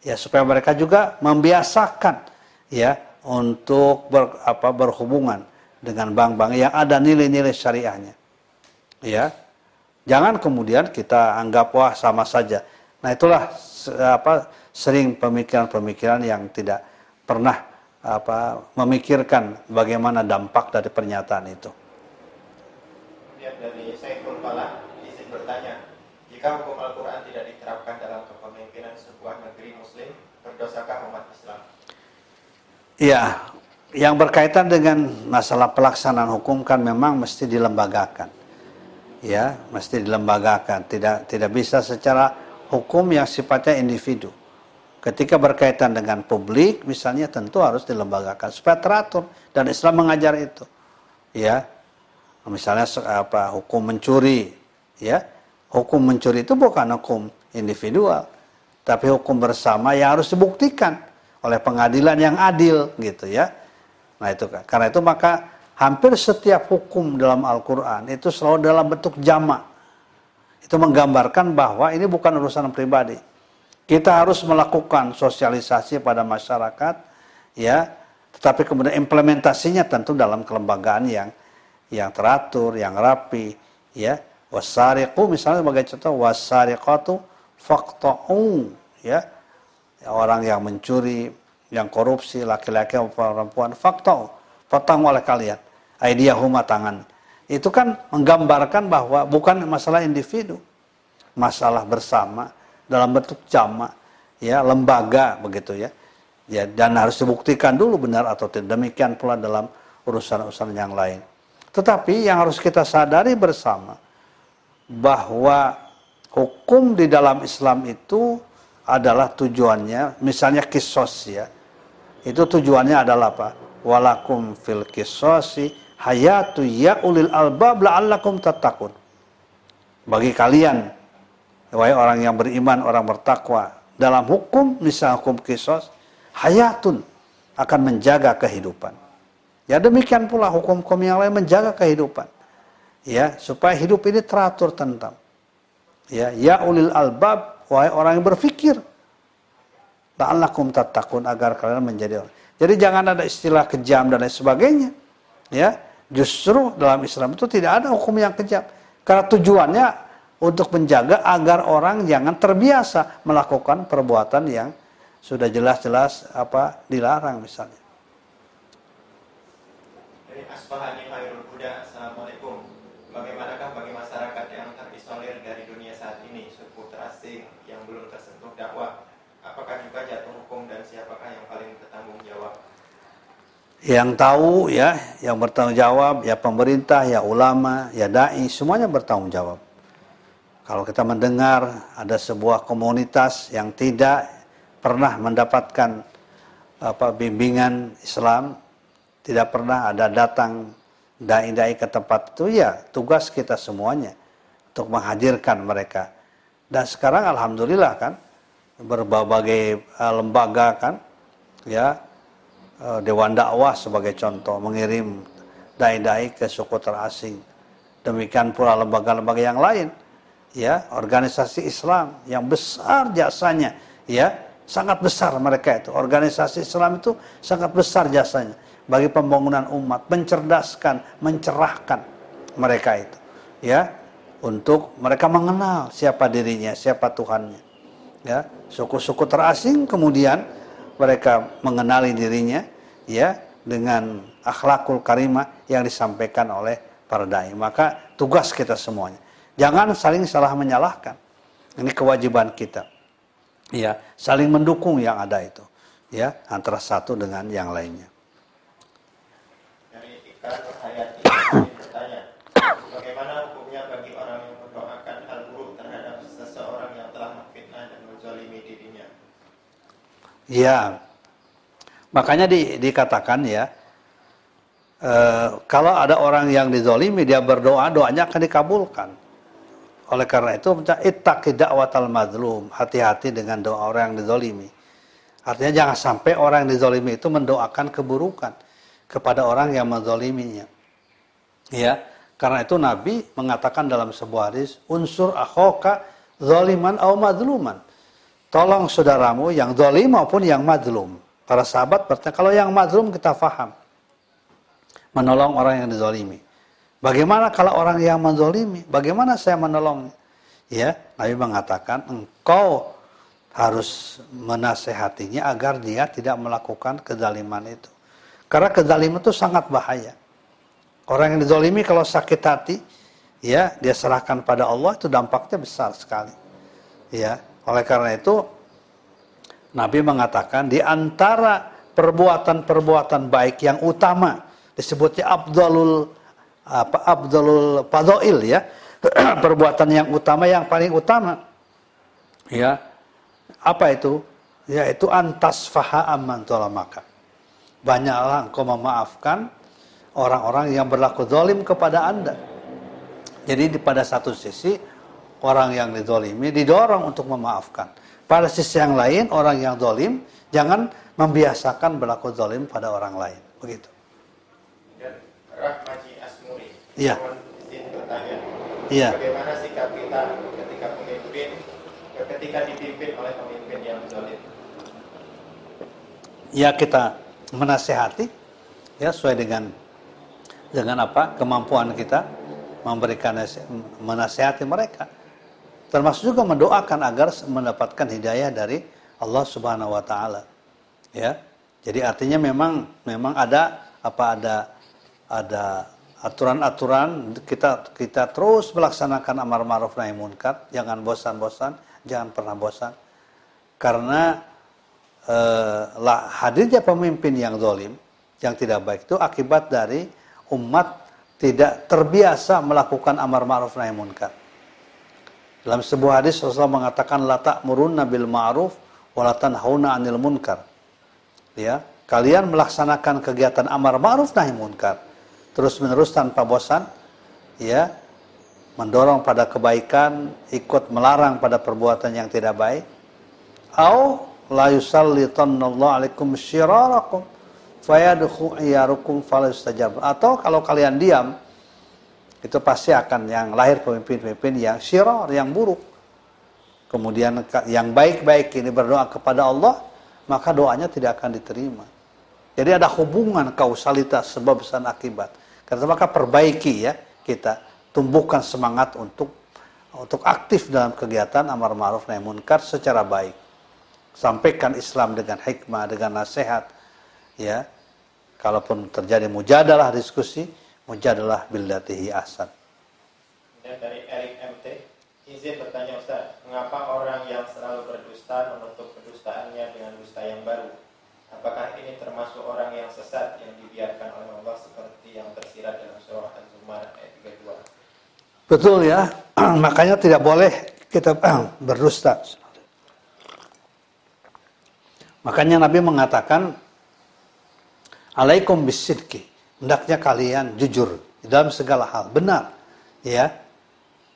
ya supaya mereka juga membiasakan, ya, untuk ber, apa, berhubungan dengan bank-bank yang ada nilai-nilai syariahnya, ya. Jangan kemudian kita anggap wah sama saja Nah itulah apa sering pemikiran-pemikiran yang tidak pernah apa memikirkan bagaimana dampak dari pernyataan itu. Dari Saiful Falah izin bertanya, jika hukum Al-Quran tidak diterapkan dalam kepemimpinan sebuah negeri Muslim, berdosakah umat Islam? Iya, yang berkaitan dengan masalah pelaksanaan hukum kan memang mesti dilembagakan, ya, mesti dilembagakan. Tidak tidak bisa secara hukum yang sifatnya individu. Ketika berkaitan dengan publik, misalnya tentu harus dilembagakan supaya teratur dan Islam mengajar itu. Ya, misalnya apa hukum mencuri, ya, hukum mencuri itu bukan hukum individual, tapi hukum bersama yang harus dibuktikan oleh pengadilan yang adil, gitu ya. Nah itu karena itu maka hampir setiap hukum dalam Al-Quran itu selalu dalam bentuk jamak itu menggambarkan bahwa ini bukan urusan pribadi. Kita harus melakukan sosialisasi pada masyarakat, ya, tetapi kemudian implementasinya tentu dalam kelembagaan yang yang teratur, yang rapi, ya. Wasariqu misalnya sebagai contoh wasariqatu faqta'u, ya. Orang yang mencuri, yang korupsi, laki-laki maupun perempuan, faktau, potong oleh kalian. Aidiyahuma tangan itu kan menggambarkan bahwa bukan masalah individu, masalah bersama dalam bentuk jama, ya lembaga begitu ya. Ya dan harus dibuktikan dulu benar atau tidak. Demikian pula dalam urusan-urusan yang lain. Tetapi yang harus kita sadari bersama bahwa hukum di dalam Islam itu adalah tujuannya. Misalnya kisos ya. Itu tujuannya adalah apa? Walakum fil kisosi hayatu ya ulil albab la'allakum tattaqun. Bagi kalian wahai orang yang beriman orang bertakwa dalam hukum misal hukum kisos hayatun akan menjaga kehidupan ya demikian pula hukum-hukum yang lain menjaga kehidupan ya supaya hidup ini teratur tentang ya ya ulil albab wahai orang yang berfikir. La'allakum tattaqun agar kalian menjadi orang. Jadi jangan ada istilah kejam dan lain sebagainya. Ya, justru dalam Islam itu tidak ada hukum yang kejam. Karena tujuannya untuk menjaga agar orang jangan terbiasa melakukan perbuatan yang sudah jelas-jelas apa dilarang misalnya. Dari Asfahani Khairul Huda, Assalamualaikum. Bagaimanakah bagi masyarakat yang terisolir dari dunia saat ini, suku terasing, belum tersentuh dakwah, apakah juga jatuh hukum dan siapakah yang paling bertanggung jawab? Yang tahu ya, yang bertanggung jawab ya pemerintah, ya ulama, ya dai, semuanya bertanggung jawab. Kalau kita mendengar ada sebuah komunitas yang tidak pernah mendapatkan apa bimbingan Islam, tidak pernah ada datang dai-dai ke tempat itu ya tugas kita semuanya untuk menghadirkan mereka dan sekarang alhamdulillah kan berbagai uh, lembaga kan ya uh, Dewan Dakwah sebagai contoh mengirim dai-dai ke suku terasing. Demikian pula lembaga-lembaga yang lain ya, organisasi Islam yang besar jasanya ya, sangat besar mereka itu. Organisasi Islam itu sangat besar jasanya bagi pembangunan umat, mencerdaskan, mencerahkan mereka itu. Ya, untuk mereka mengenal siapa dirinya, siapa Tuhannya. Ya, suku-suku terasing kemudian mereka mengenali dirinya ya dengan akhlakul karimah yang disampaikan oleh para dai. Maka tugas kita semuanya. Jangan saling salah menyalahkan. Ini kewajiban kita. Ya, saling mendukung yang ada itu. Ya, antara satu dengan yang lainnya. Bagaimana hukumnya bagi orang yang mendoakan hal buruk terhadap seseorang yang telah dan dirinya? Ya, makanya di, dikatakan ya, e, kalau ada orang yang dizolimi, dia berdoa, doanya akan dikabulkan. Oleh karena itu, ittaqi da'watal madlum. Hati-hati dengan doa orang yang dizolimi. Artinya jangan sampai orang yang dizolimi itu mendoakan keburukan kepada orang yang menzoliminya. Ya, karena itu Nabi mengatakan dalam sebuah hadis, unsur akhoka zaliman au madluman. Tolong saudaramu yang zalim maupun yang madlum. Para sahabat bertanya, kalau yang madlum kita faham. Menolong orang yang dizalimi. Bagaimana kalau orang yang menzalimi? Bagaimana saya menolongnya? Ya, Nabi mengatakan engkau harus menasehatinya agar dia tidak melakukan kezaliman itu. Karena kezaliman itu sangat bahaya. Orang yang dizolimi kalau sakit hati, ya dia serahkan pada Allah itu dampaknya besar sekali. Ya, oleh karena itu Nabi mengatakan di antara perbuatan-perbuatan baik yang utama disebutnya abdulul apa abdulul padoil ya perbuatan yang utama yang paling utama ya apa itu yaitu antas faha amman maka banyaklah engkau memaafkan orang-orang yang berlaku zalim kepada Anda. Jadi pada satu sisi orang yang dizolimi didorong untuk memaafkan. Pada sisi yang lain orang yang zalim jangan membiasakan berlaku zalim pada orang lain. Begitu. Dan Rahmaji Asmuri. Iya. bertanya. Iya. Bagaimana sikap kita ketika pemimpin ketika dipimpin oleh pemimpin yang zalim? Ya kita menasehati ya sesuai dengan dengan apa kemampuan kita memberikan menasihati mereka. Termasuk juga mendoakan agar mendapatkan hidayah dari Allah Subhanahu wa taala ya. Jadi artinya memang memang ada apa ada ada aturan-aturan kita kita terus melaksanakan amar ma'ruf nahi munkar. Jangan bosan-bosan jangan pernah bosan. Karena eh, hadirnya pemimpin yang zalim yang tidak baik itu akibat dari umat tidak terbiasa melakukan amar ma'ruf nahi munkar. Dalam sebuah hadis Rasulullah mengatakan la ta'murunna bil ma'ruf wa la tanhauna 'anil munkar. Ya, kalian melaksanakan kegiatan amar ma'ruf nahi munkar terus-menerus tanpa bosan ya mendorong pada kebaikan ikut melarang pada perbuatan yang tidak baik au la yusallitanallahu alaikum syirarakum fayadkhu iyarukum falastajab atau kalau kalian diam itu pasti akan yang lahir pemimpin-pemimpin yang syirar, yang buruk. Kemudian yang baik-baik ini berdoa kepada Allah, maka doanya tidak akan diterima. Jadi ada hubungan kausalitas sebab dan akibat. Karena maka perbaiki ya kita tumbuhkan semangat untuk untuk aktif dalam kegiatan amar ma'ruf nahi munkar secara baik. Sampaikan Islam dengan hikmah, dengan nasihat ya. Kalaupun terjadi mujadalah diskusi, mujadalah billatihi ahsan. Dan dari Erik MT, izin bertanya Ustaz, mengapa orang yang selalu berdusta menutup kedustaannya dengan dusta yang baru? Apakah ini termasuk orang yang sesat yang dibiarkan oleh Allah seperti yang tersirat dalam surah Az-Zumar ayat 32? Betul ya, makanya tidak boleh kita berdusta. Makanya Nabi mengatakan, Alaikum bisidki hendaknya kalian jujur dalam segala hal, benar, ya.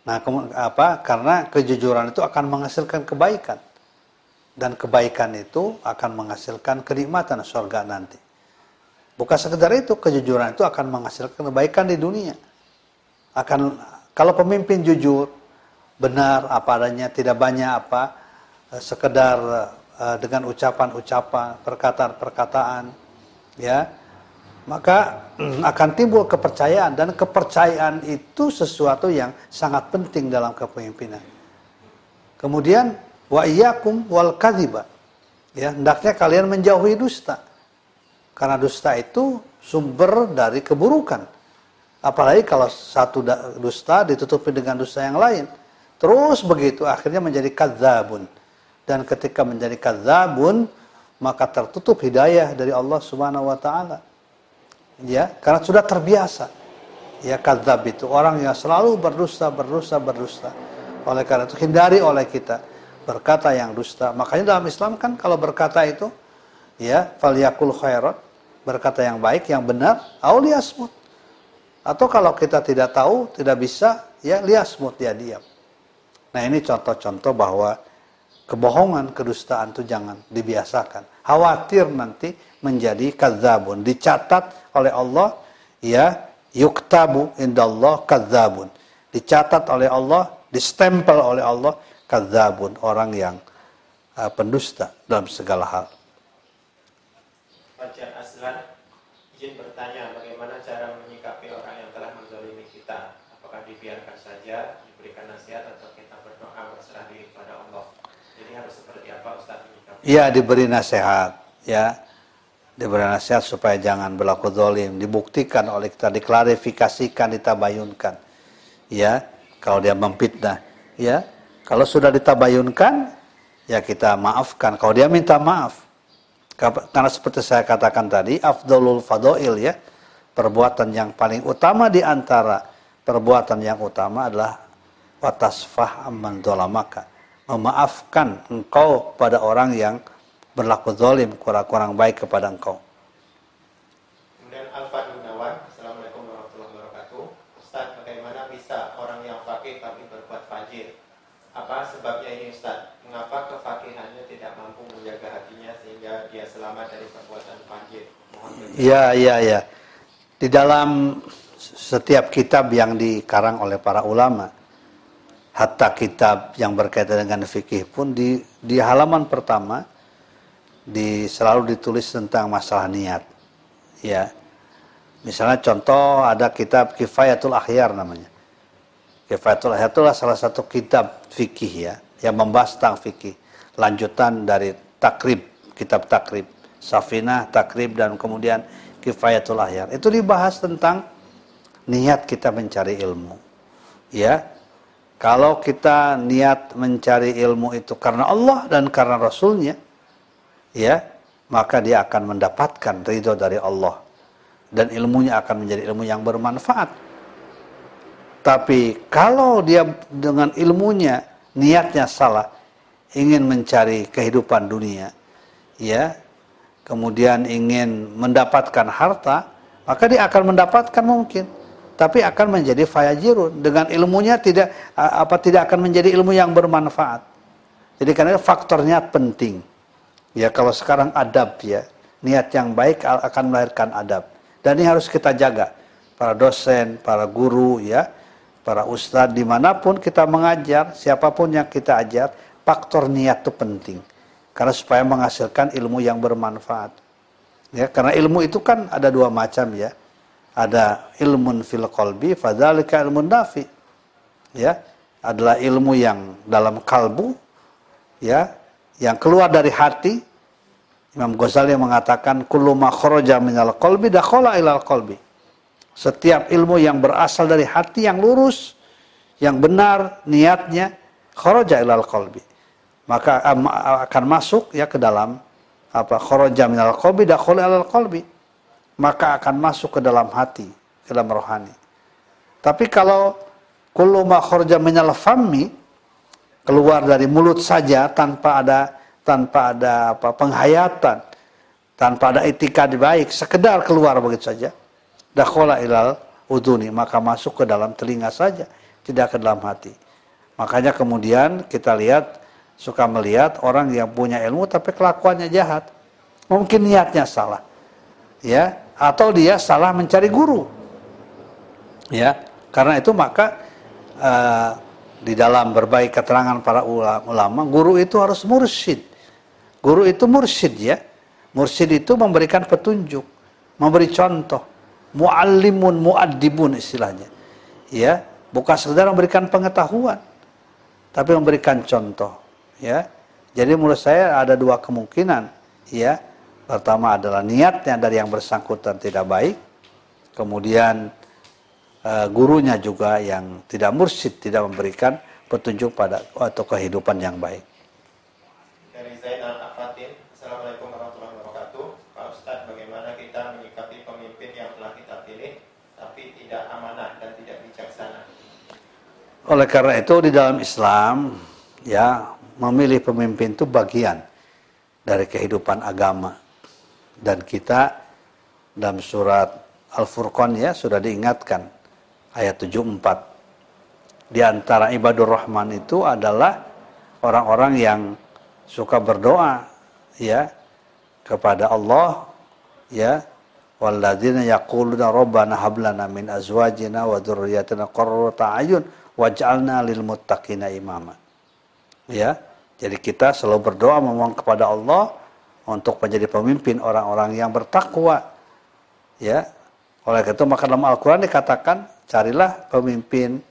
Nah, apa? Karena kejujuran itu akan menghasilkan kebaikan dan kebaikan itu akan menghasilkan kenikmatan surga nanti. Bukan sekedar itu, kejujuran itu akan menghasilkan kebaikan di dunia. Akan kalau pemimpin jujur, benar apa adanya, tidak banyak apa, eh, sekedar dengan ucapan-ucapan, perkataan-perkataan, ya, maka akan timbul kepercayaan dan kepercayaan itu sesuatu yang sangat penting dalam kepemimpinan. Kemudian wa iyyakum wal kadhiba. Ya, hendaknya kalian menjauhi dusta. Karena dusta itu sumber dari keburukan. Apalagi kalau satu dusta ditutupi dengan dusta yang lain. Terus begitu akhirnya menjadi kadzabun. Dan ketika menjadi kadzabun maka tertutup hidayah dari Allah Subhanahu wa taala. Ya karena sudah terbiasa. Ya kadzab itu orang yang selalu berdusta berdusta berdusta. Oleh karena itu hindari oleh kita berkata yang dusta. Makanya dalam Islam kan kalau berkata itu ya falyakul khairat berkata yang baik yang benar auliasmut atau kalau kita tidak tahu tidak bisa ya liasmut dia diam. Nah ini contoh-contoh bahwa kebohongan kedustaan itu jangan dibiasakan. Khawatir nanti menjadi kadzabun. Dicatat oleh Allah ya yuktabu indallah kadzabun. Dicatat oleh Allah distempel oleh Allah kadzabun. Orang yang uh, pendusta dalam segala hal. Fajar Aslan izin bertanya bagaimana cara menyikapi orang yang telah menzalimi kita? Apakah dibiarkan saja diberikan nasihat atau kita berdoa berserah diri kepada Allah jadi harus seperti apa Ustaz menyikapi Iya diberi nasihat ya. Diberi nasihat supaya jangan berlaku zalim. Dibuktikan oleh kita diklarifikasikan ditabayunkan ya. Kalau dia memfitnah ya. Kalau sudah ditabayunkan ya kita maafkan. Kalau dia minta maaf karena seperti saya katakan tadi afdalul fadoil ya. Perbuatan yang paling utama di antara perbuatan yang utama adalah watasfah amman dolamaka memaafkan engkau pada orang yang berlaku zalim kurang-kurang baik kepada engkau. Kemudian Alfa Gunawan, Assalamualaikum warahmatullahi wabarakatuh. Ustaz, bagaimana bisa orang yang fakih tapi berbuat fajir? Apa sebabnya ini Ustaz? Mengapa kefakihannya tidak mampu menjaga hatinya sehingga dia selamat dari perbuatan fajir? Iya, iya, iya. Di dalam setiap kitab yang dikarang oleh para ulama, hatta kitab yang berkaitan dengan fikih pun di di halaman pertama di selalu ditulis tentang masalah niat. Ya. Misalnya contoh ada kitab Kifayatul Akhyar namanya. Kifayatul Akhyar itulah salah satu kitab fikih ya yang membahas tentang fikih. Lanjutan dari takrib, kitab takrib, Safinah, takrib dan kemudian Kifayatul Akhyar. Itu dibahas tentang niat kita mencari ilmu. Ya. Kalau kita niat mencari ilmu itu karena Allah dan karena Rasulnya, ya maka dia akan mendapatkan ridho dari Allah dan ilmunya akan menjadi ilmu yang bermanfaat. Tapi kalau dia dengan ilmunya niatnya salah, ingin mencari kehidupan dunia, ya, kemudian ingin mendapatkan harta, maka dia akan mendapatkan mungkin, tapi akan menjadi fayajirun dengan ilmunya tidak apa tidak akan menjadi ilmu yang bermanfaat. Jadi karena faktornya penting. Ya kalau sekarang adab ya, niat yang baik akan melahirkan adab. Dan ini harus kita jaga. Para dosen, para guru ya, para ustadz di mana pun kita mengajar, siapa pun yang kita ajar, faktor niat itu penting. Karena supaya menghasilkan ilmu yang bermanfaat. Ya, karena ilmu itu kan ada dua macam ya. Ada ilmu fil qalbi, fadzalika ilmun nafi. Ya, adalah ilmu yang dalam kalbu ya, yang keluar dari hati. Imam Ghazali mengatakan kullu ma kharaja minal qalbi dakhala ilal qalbi setiap ilmu yang berasal dari hati yang lurus, yang benar niatnya, kharaja ilal qalbi. Maka akan masuk ya ke dalam apa kharaja minal qalbi dakhul ilal qalbi. Maka akan masuk ke dalam hati, ke dalam rohani. Tapi kalau kullu ma kharaja minal fammi keluar dari mulut saja tanpa ada tanpa ada apa penghayatan, tanpa ada itikad baik, sekedar keluar begitu saja dakhala ilal uduni maka masuk ke dalam telinga saja tidak ke dalam hati. Makanya kemudian kita lihat suka melihat orang yang punya ilmu tapi kelakuannya jahat. Mungkin niatnya salah ya atau dia salah mencari guru ya karena itu maka uh, di dalam berbagai keterangan para ulama guru itu harus mursyid guru itu mursyid ya mursyid itu memberikan petunjuk memberi contoh muallimun muaddibun istilahnya. Ya, bukan sekedar memberikan pengetahuan, tapi memberikan contoh, ya. Jadi menurut saya ada dua kemungkinan, ya. Pertama adalah niatnya dari yang bersangkutan tidak baik, kemudian uh, gurunya juga yang tidak mursyid, tidak memberikan petunjuk pada atau kehidupan yang baik. Dari Zainal Afatin, Assalamualaikum warahmatullahi wabarakatuh. Pak Ustadz, bagaimana kita menyikapi pemimpin yang telah kita pilih, tapi tidak amanah dan tidak bijaksana? Oleh karena itu di dalam Islam, ya memilih pemimpin itu bagian dari kehidupan agama. Dan kita dalam surat Al-Furqan ya sudah diingatkan ayat 74. Di antara ibadur rahman itu adalah orang-orang yang suka berdoa ya kepada Allah ya walladzina yaquluna rabbana hab lana min azwajina wa dzurriyyatina qurrata ayun waj'alna lil muttaqina imama ya jadi kita selalu berdoa memohon kepada Allah untuk menjadi pemimpin orang-orang yang bertakwa ya oleh itu maka dalam Al-Qur'an dikatakan carilah pemimpin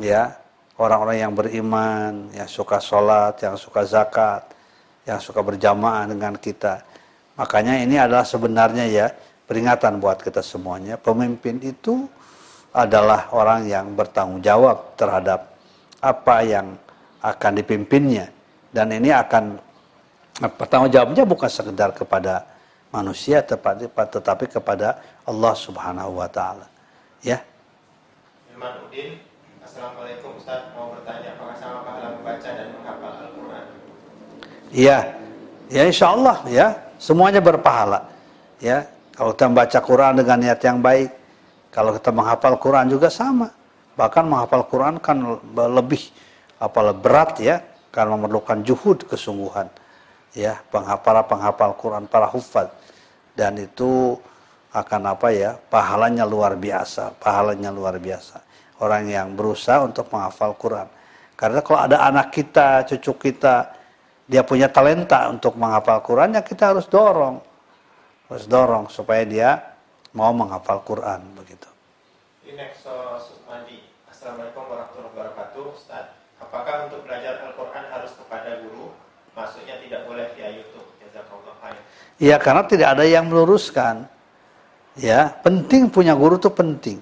ya orang-orang yang beriman, yang suka sholat, yang suka zakat, yang suka berjamaah dengan kita. Makanya ini adalah sebenarnya ya peringatan buat kita semuanya. Pemimpin itu adalah orang yang bertanggung jawab terhadap apa yang akan dipimpinnya. Dan ini akan bertanggung jawabnya bukan sekedar kepada manusia tetapi kepada Allah Subhanahu wa taala. Ya. Iman Udin Assalamualaikum Ustaz, mau bertanya apakah sama pahala membaca dan menghafal Al-Quran? Iya, ya insya Allah ya, semuanya berpahala. Ya, kalau kita membaca Quran dengan niat yang baik, kalau kita menghafal Quran juga sama. Bahkan menghafal Quran kan lebih apa berat ya, karena memerlukan juhud kesungguhan. Ya, penghafal penghafal Quran para hufad dan itu akan apa ya, pahalanya luar biasa, pahalanya luar biasa orang yang berusaha untuk menghafal Quran. Karena kalau ada anak kita, cucu kita, dia punya talenta untuk menghafal Quran, ya kita harus dorong. Harus dorong supaya dia mau menghafal Quran begitu. Assalamualaikum warahmatullahi wabarakatuh. Ustaz, apakah untuk belajar Al-Quran harus kepada guru? Maksudnya tidak boleh via YouTube. Iya, karena tidak ada yang meluruskan. Ya, penting punya guru itu penting.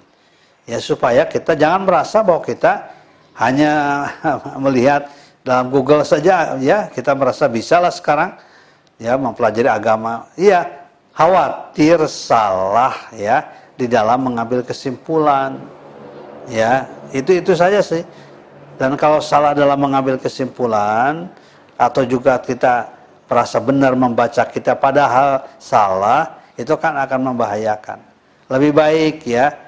Ya supaya kita jangan merasa bahwa kita hanya melihat dalam Google saja. Ya kita merasa bisa lah sekarang ya mempelajari agama. Iya khawatir salah ya di dalam mengambil kesimpulan. Ya itu itu saja sih. Dan kalau salah dalam mengambil kesimpulan atau juga kita merasa benar membaca kita padahal salah, itu kan akan membahayakan. Lebih baik ya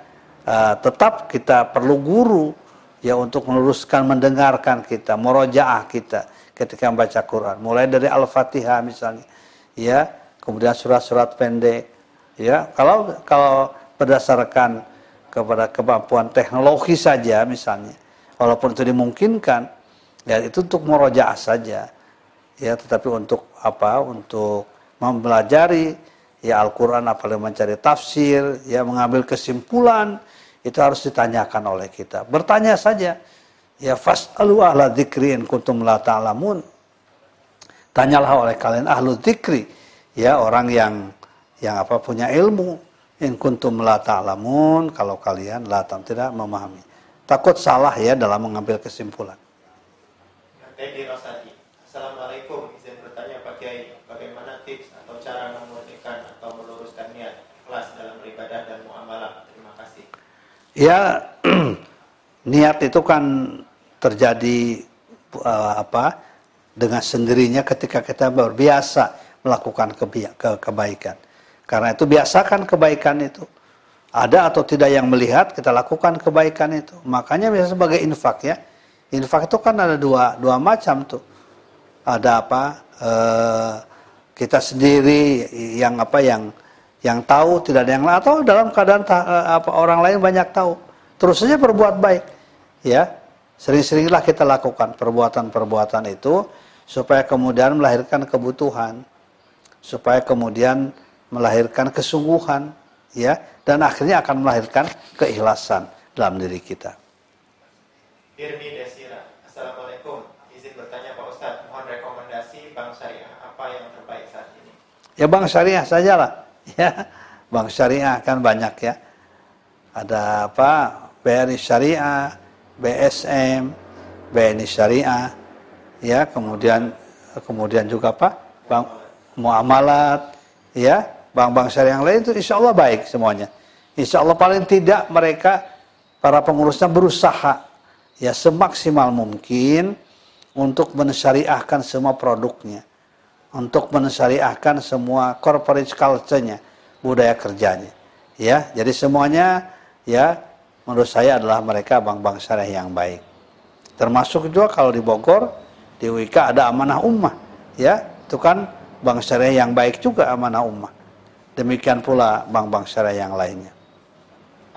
uh, tetap kita perlu guru ya untuk meluruskan mendengarkan kita, murojaah kita ketika membaca Quran. Mulai dari Al-Fatihah misalnya, ya, kemudian surat-surat pendek, ya. Kalau kalau berdasarkan kepada kemampuan teknologi saja misalnya, walaupun itu dimungkinkan, ya itu untuk murojaah saja, ya. Tetapi untuk apa? Untuk mempelajari ya Al-Quran apalagi mencari tafsir, ya mengambil kesimpulan, itu harus ditanyakan oleh kita. Bertanya saja, Ya fas'alu ahla dzikri in kuntum la ta'lamun. Tanyalah oleh kalian ahlu dzikri, ya orang yang yang apa punya ilmu in kuntum la ta'lamun kalau kalian la tidak memahami. Takut salah ya dalam mengambil kesimpulan. Rosadi. Assalamualaikum. Izin bertanya Pak Kiai, bagaimana tips atau cara memurnikan atau meluruskan niat kelas dalam beribadah dan muamalah? Terima kasih. Ya, niat itu kan terjadi uh, apa dengan sendirinya ketika kita berbiasa melakukan ke kebaikan. Karena itu biasakan kebaikan itu. Ada atau tidak yang melihat, kita lakukan kebaikan itu. Makanya biasa sebagai infak ya. Infak itu kan ada dua dua macam tuh. Ada apa? E, kita sendiri yang apa yang yang tahu tidak ada yang lain atau dalam keadaan eh, apa orang lain banyak tahu. Terus saja berbuat baik. Ya, Sering-seringlah kita lakukan perbuatan-perbuatan itu supaya kemudian melahirkan kebutuhan, supaya kemudian melahirkan kesungguhan, ya, dan akhirnya akan melahirkan keikhlasan dalam diri kita. Assalamualaikum. Izin bertanya Pak Ustadz, mohon rekomendasi bank syariah apa yang terbaik saat ini? Ya bank syariah sajalah, ya. Bank syariah kan banyak ya. Ada apa? BRI Syariah, BSM, BNI Syariah, ya kemudian kemudian juga apa bank muamalat, ya bank-bank syariah yang lain itu insya Allah baik semuanya. Insya Allah paling tidak mereka para pengurusnya berusaha ya semaksimal mungkin untuk mensyariahkan semua produknya, untuk mensyariahkan semua corporate culture-nya, budaya kerjanya. Ya, jadi semuanya ya menurut saya adalah mereka bank-bank syariah yang baik. Termasuk juga kalau di Bogor, di Wika ada amanah ummah. Ya, itu kan bank syariah yang baik juga amanah ummah. Demikian pula bank-bank syariah yang lainnya.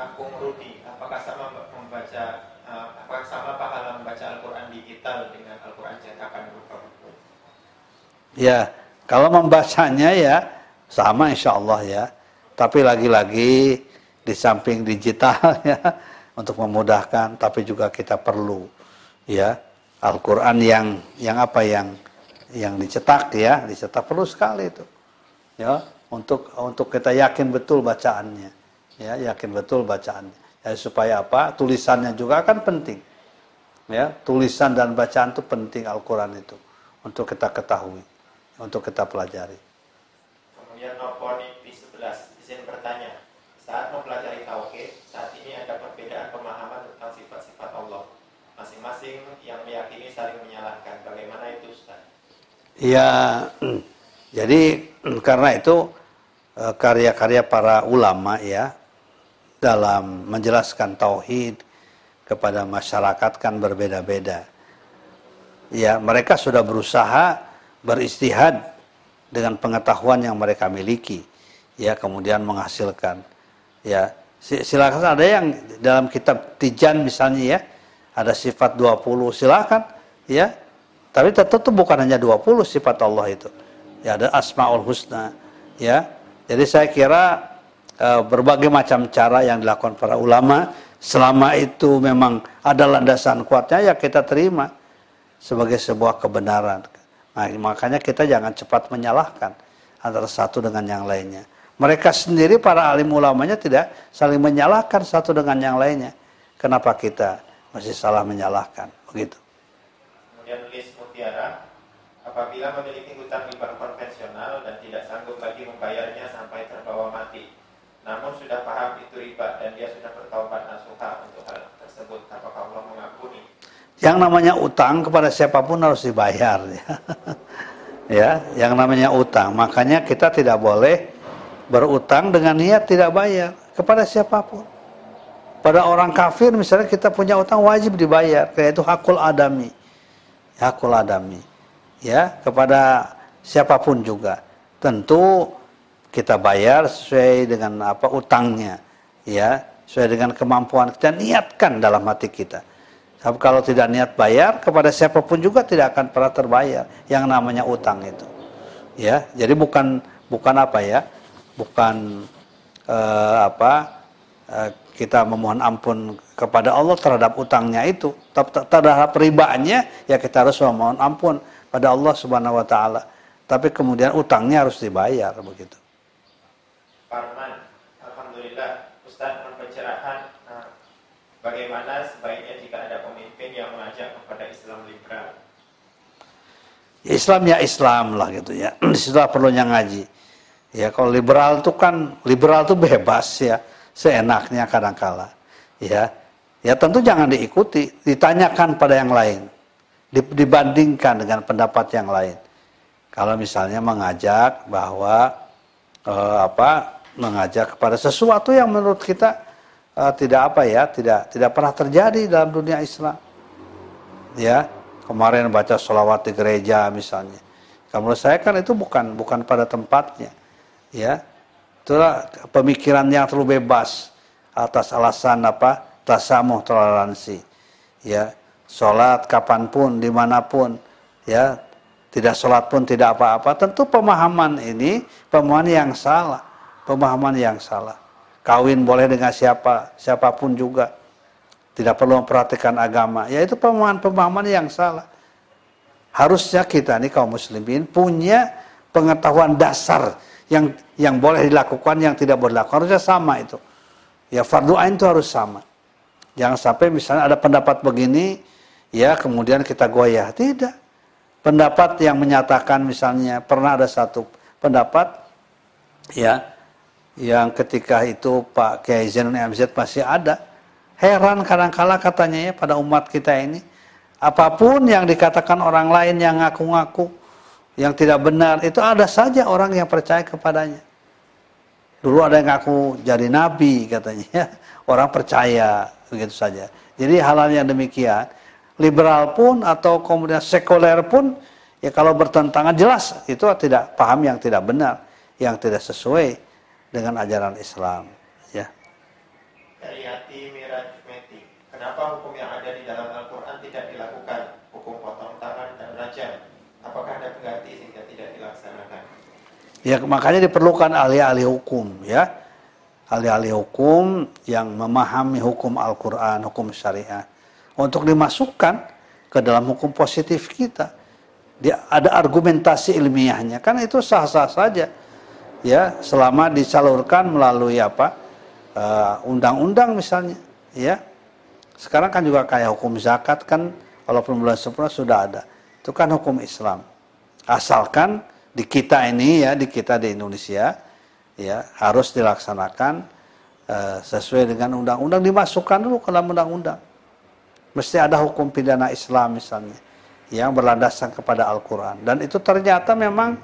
Akung Rudi, apakah sama membaca uh, apakah sama pahala membaca Al-Qur'an digital dengan Al-Qur'an cetakan berupa buku? Ya, kalau membacanya ya sama insya Allah ya. Tapi lagi-lagi di samping digital ya untuk memudahkan tapi juga kita perlu ya Al-Qur'an yang yang apa yang yang dicetak ya, dicetak perlu sekali itu. Ya, untuk untuk kita yakin betul bacaannya. Ya, yakin betul bacaannya. Ya, supaya apa? Tulisannya juga kan penting. Ya, tulisan dan bacaan itu penting Al-Qur'an itu untuk kita ketahui, untuk kita pelajari. Kemudian Noponi P11 izin bertanya, saat mempelajari tauhid, saat ini ada perbedaan pemahaman tentang sifat-sifat Allah. Masing-masing yang meyakini saling menyalahkan. Bagaimana itu, Ustaz? Ya, jadi karena itu eh, karya-karya para ulama ya dalam menjelaskan tauhid kepada masyarakat kan berbeda-beda. Ya, mereka sudah berusaha beristihad dengan pengetahuan yang mereka miliki, ya kemudian menghasilkan Ya, silakan ada yang dalam kitab Tijan misalnya ya, ada sifat 20 silakan ya. Tapi tentu bukan hanya 20 sifat Allah itu. Ya ada Asmaul Husna ya. Jadi saya kira e, berbagai macam cara yang dilakukan para ulama selama itu memang ada landasan kuatnya ya kita terima sebagai sebuah kebenaran. Nah, makanya kita jangan cepat menyalahkan antara satu dengan yang lainnya. Mereka sendiri para alim ulamanya tidak saling menyalahkan satu dengan yang lainnya. Kenapa kita masih salah menyalahkan? Begitu. Kemudian Lis Mutiara, apabila memiliki hutang di bank konvensional dan tidak sanggup lagi membayarnya sampai terbawa mati, namun sudah paham itu riba dan dia sudah bertaubat nasuha untuk hal tersebut, apakah Allah mengampuni? Yang namanya utang kepada siapa pun harus dibayar. Ya. ya, yang namanya utang. Makanya kita tidak boleh berutang dengan niat tidak bayar kepada siapa pun. Pada orang kafir misalnya kita punya utang wajib dibayar, yaitu hakul adami. Hakul adami. Ya, kepada siapa pun juga. Tentu kita bayar sesuai dengan apa utangnya. Ya, sesuai dengan kemampuan kita niatkan dalam hati kita. Sebab kalau tidak niat bayar kepada siapa pun juga tidak akan pernah terbayar yang namanya utang itu. Ya, jadi bukan bukan apa ya? Bukan uh, apa? Uh, kita memohon ampun kepada Allah terhadap utangnya itu, terhadap ribanya ya kita harus memohon ampun pada Allah Subhanahu wa taala. Tapi kemudian utangnya harus dibayar begitu. Parman, alhamdulillah Ustaz pencerahan bagaimana sebaiknya jika ada pemimpin yang mengajak kepada Islam liberal? Islam ya Islam lah gitu ya. Di situlah perlunya ngaji. Ya kalau liberal itu kan liberal itu bebas ya, seenaknya kadangkala. Ya, ya tentu jangan diikuti, ditanyakan pada yang lain, dibandingkan dengan pendapat yang lain. Kalau misalnya mengajak bahwa eh, apa, mengajak kepada sesuatu yang menurut kita uh, tidak apa ya, tidak tidak pernah terjadi dalam dunia Islam. Ya, kemarin baca sholawat di gereja misalnya. Kalau menurut saya kan itu bukan bukan pada tempatnya. Ya, itulah pemikiran yang terlalu bebas atas alasan apa tasamuh toleransi. Ya, sholat kapan pun, di mana pun, ya tidak sholat pun tidak apa-apa. Tentu pemahaman ini pemahaman yang salah, pemahaman yang salah kawin boleh dengan siapa siapa pun juga. Tidak perlu memperhatikan agama. Yaitu pemahaman-pemahaman yang salah. Harusnya kita nih kaum muslimin punya pengetahuan dasar yang yang boleh dilakukan yang tidak boleh dilakukan. Harusnya sama itu. Ya fardu ain itu harus sama. Jangan sampai misalnya ada pendapat begini ya kemudian kita goyah. Tidak. Pendapat yang menyatakan misalnya pernah ada satu pendapat ya yang ketika itu Pak Kiai Zainul MZ masih ada. Heran kadang-kala katanya ya pada umat kita ini. Apa pun yang dikatakan orang lain yang ngaku-ngaku, yang tidak benar, itu ada saja orang yang percaya kepadanya. Dulu ada yang ngaku jadi nabi katanya, ya. orang percaya begitu saja. Jadi hal-hal yang demikian, liberal pun atau kemudian sekuler pun, ya kalau bertentangan jelas itu tidak paham yang tidak benar, yang tidak sesuai dengan ajaran Islam ya. Dari hati Miraj Meti kenapa hukum yang ada di dalam Al-Quran tidak dilakukan? Hukum potong tangan dan rajam. Apakah ada pengganti sehingga tidak dilaksanakan? Ya makanya diperlukan ahli-ahli hukum ya. Ahli-ahli hukum yang memahami hukum Al-Quran hukum syariah untuk dimasukkan ke dalam hukum positif kita. Dia ada argumentasi ilmiahnya. Kan itu sah-sah saja ya selama disalurkan melalui apa eh, undang-undang uh, misalnya ya. Sekarang kan juga kayak hukum zakat kan walaupun bulan sempurna sudah ada. Itu kan hukum Islam. Asalkan di kita ini ya di kita di Indonesia ya harus dilaksanakan uh, sesuai dengan undang-undang. Dimasukkan dulu ke dalam undang-undang. Mesti ada hukum pidana Islam misalnya yang berlandaskan kepada Al-Quran. Dan itu ternyata memang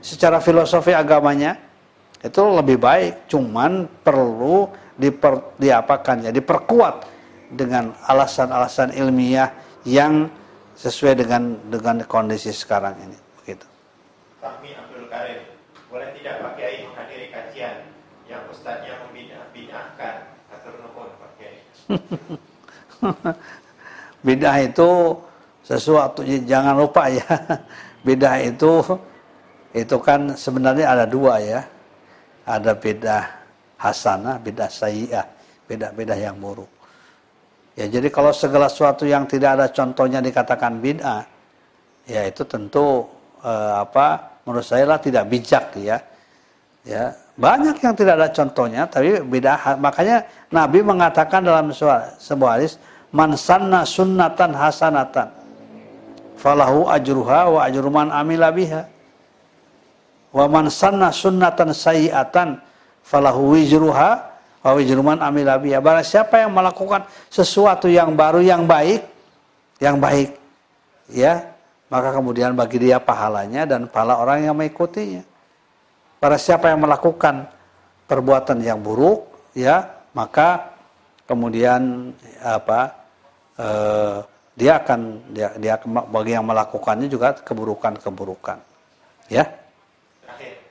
secara filosofi agamanya itu lebih baik cuman perlu diper, diapakan ya diperkuat dengan alasan-alasan ilmiah yang sesuai dengan dengan kondisi sekarang ini begitu. Fahmi Abdul Karim, boleh tidak Pak Kiai menghadiri kajian yang ustadznya membid'ahkan atur nuhun Pak Kiai? Bidah itu sesuatu jangan lupa ya. Bidah itu itu kan sebenarnya ada dua ya. Ada beda hasanah, beda sayi'ah, beda-beda yang buruk. Ya jadi kalau segala sesuatu yang tidak ada contohnya dikatakan bid'ah, ya itu tentu eh, apa menurut saya lah tidak bijak ya. Ya, banyak yang tidak ada contohnya tapi beda makanya Nabi mengatakan dalam sebuah hadis man sunnatan hasanatan falahu ajruha wa ajru man amila biha Wa man sanna sunnatan sayi'atan falahu wizruha wa wizru man. Barang siapa yang melakukan sesuatu yang baru yang baik, yang baik. Ya, maka kemudian bagi dia pahalanya dan pahala orang yang mengikutinya. Para siapa yang melakukan perbuatan yang buruk, ya, maka kemudian apa? Eh, dia akan dia, dia bagi yang melakukannya juga keburukan-keburukan. Ya.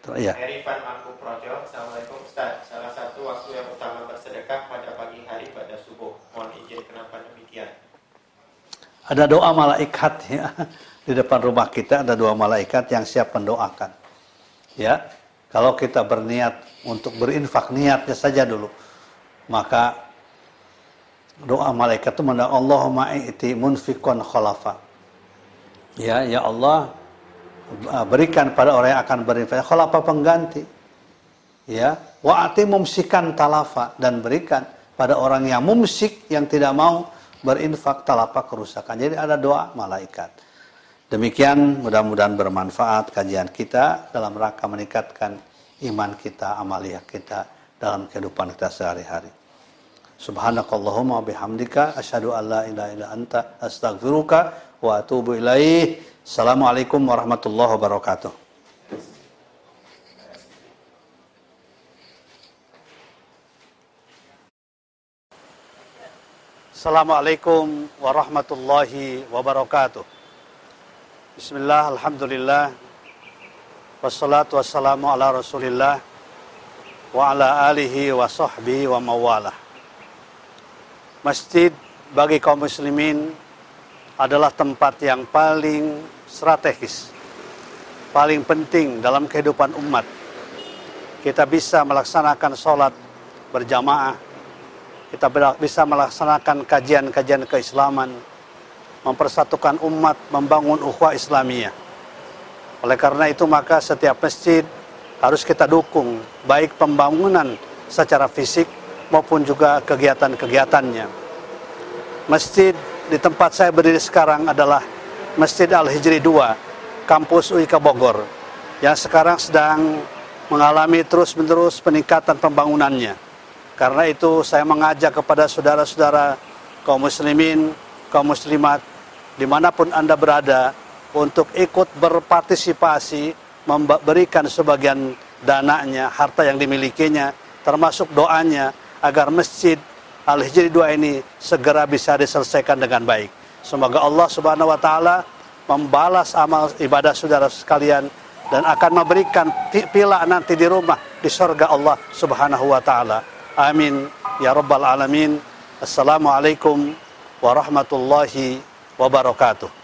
Terakhir. Ya. Erifan Mangku Projo, Assalamualaikum Ustaz. Salah satu waktu yang utama bersedekah pada pagi hari pada subuh. Mohon izin kenapa demikian? Ada doa malaikat ya. Di depan rumah kita ada dua malaikat yang siap mendoakan. Ya. Kalau kita berniat untuk berinfak niatnya saja dulu. Maka doa malaikat itu mendoa Allahumma i'ti munfikon khalafa. Ya, ya Allah berikan pada orang yang akan berinfak khalafa pengganti. Ya, wa ati mumsikan talafa dan berikan pada orang yang mumsik yang tidak mau berinfak talafa kerusakan. Jadi ada doa malaikat. Demikian mudah-mudahan bermanfaat kajian kita dalam rangka meningkatkan iman kita, amaliyah kita dalam kehidupan kita sehari-hari. Subhanakallahumma bihamdika asyhadu an la ilaha illa anta astaghfiruka wa atubu ilaih. Assalamualaikum warahmatullahi wabarakatuh. Assalamualaikum warahmatullahi wabarakatuh. Bismillah, alhamdulillah. Wassalatu wassalamu ala rasulillah wa ala alihi wa sahbihi wa mawalah masjid bagi kaum muslimin adalah tempat yang paling strategis, paling penting dalam kehidupan umat. Kita bisa melaksanakan sholat berjamaah, kita bisa melaksanakan kajian-kajian keislaman, mempersatukan umat, membangun ukhuwah Islamiyah. Oleh karena itu maka setiap masjid harus kita dukung, baik pembangunan secara fisik maupun juga kegiatan-kegiatannya. Masjid di tempat saya berdiri sekarang adalah Masjid Al-Hijri II, kampus UIK Bogor, yang sekarang sedang mengalami terus-menerus peningkatan pembangunannya. Karena itu saya mengajak kepada saudara-saudara kaum muslimin, kaum muslimat, di mana pun Anda berada, untuk ikut berpartisipasi, memberikan sebagian dananya, harta yang dimilikinya, termasuk doanya, agar masjid Al-Hijri 2 ini segera bisa diselesaikan dengan baik. Semoga Allah Subhanahu wa taala membalas amal ibadah saudara sekalian dan akan memberikan pila nanti di rumah di surga Allah Subhanahu wa taala. Amin ya rabbal alamin. Assalamualaikum warahmatullahi wabarakatuh.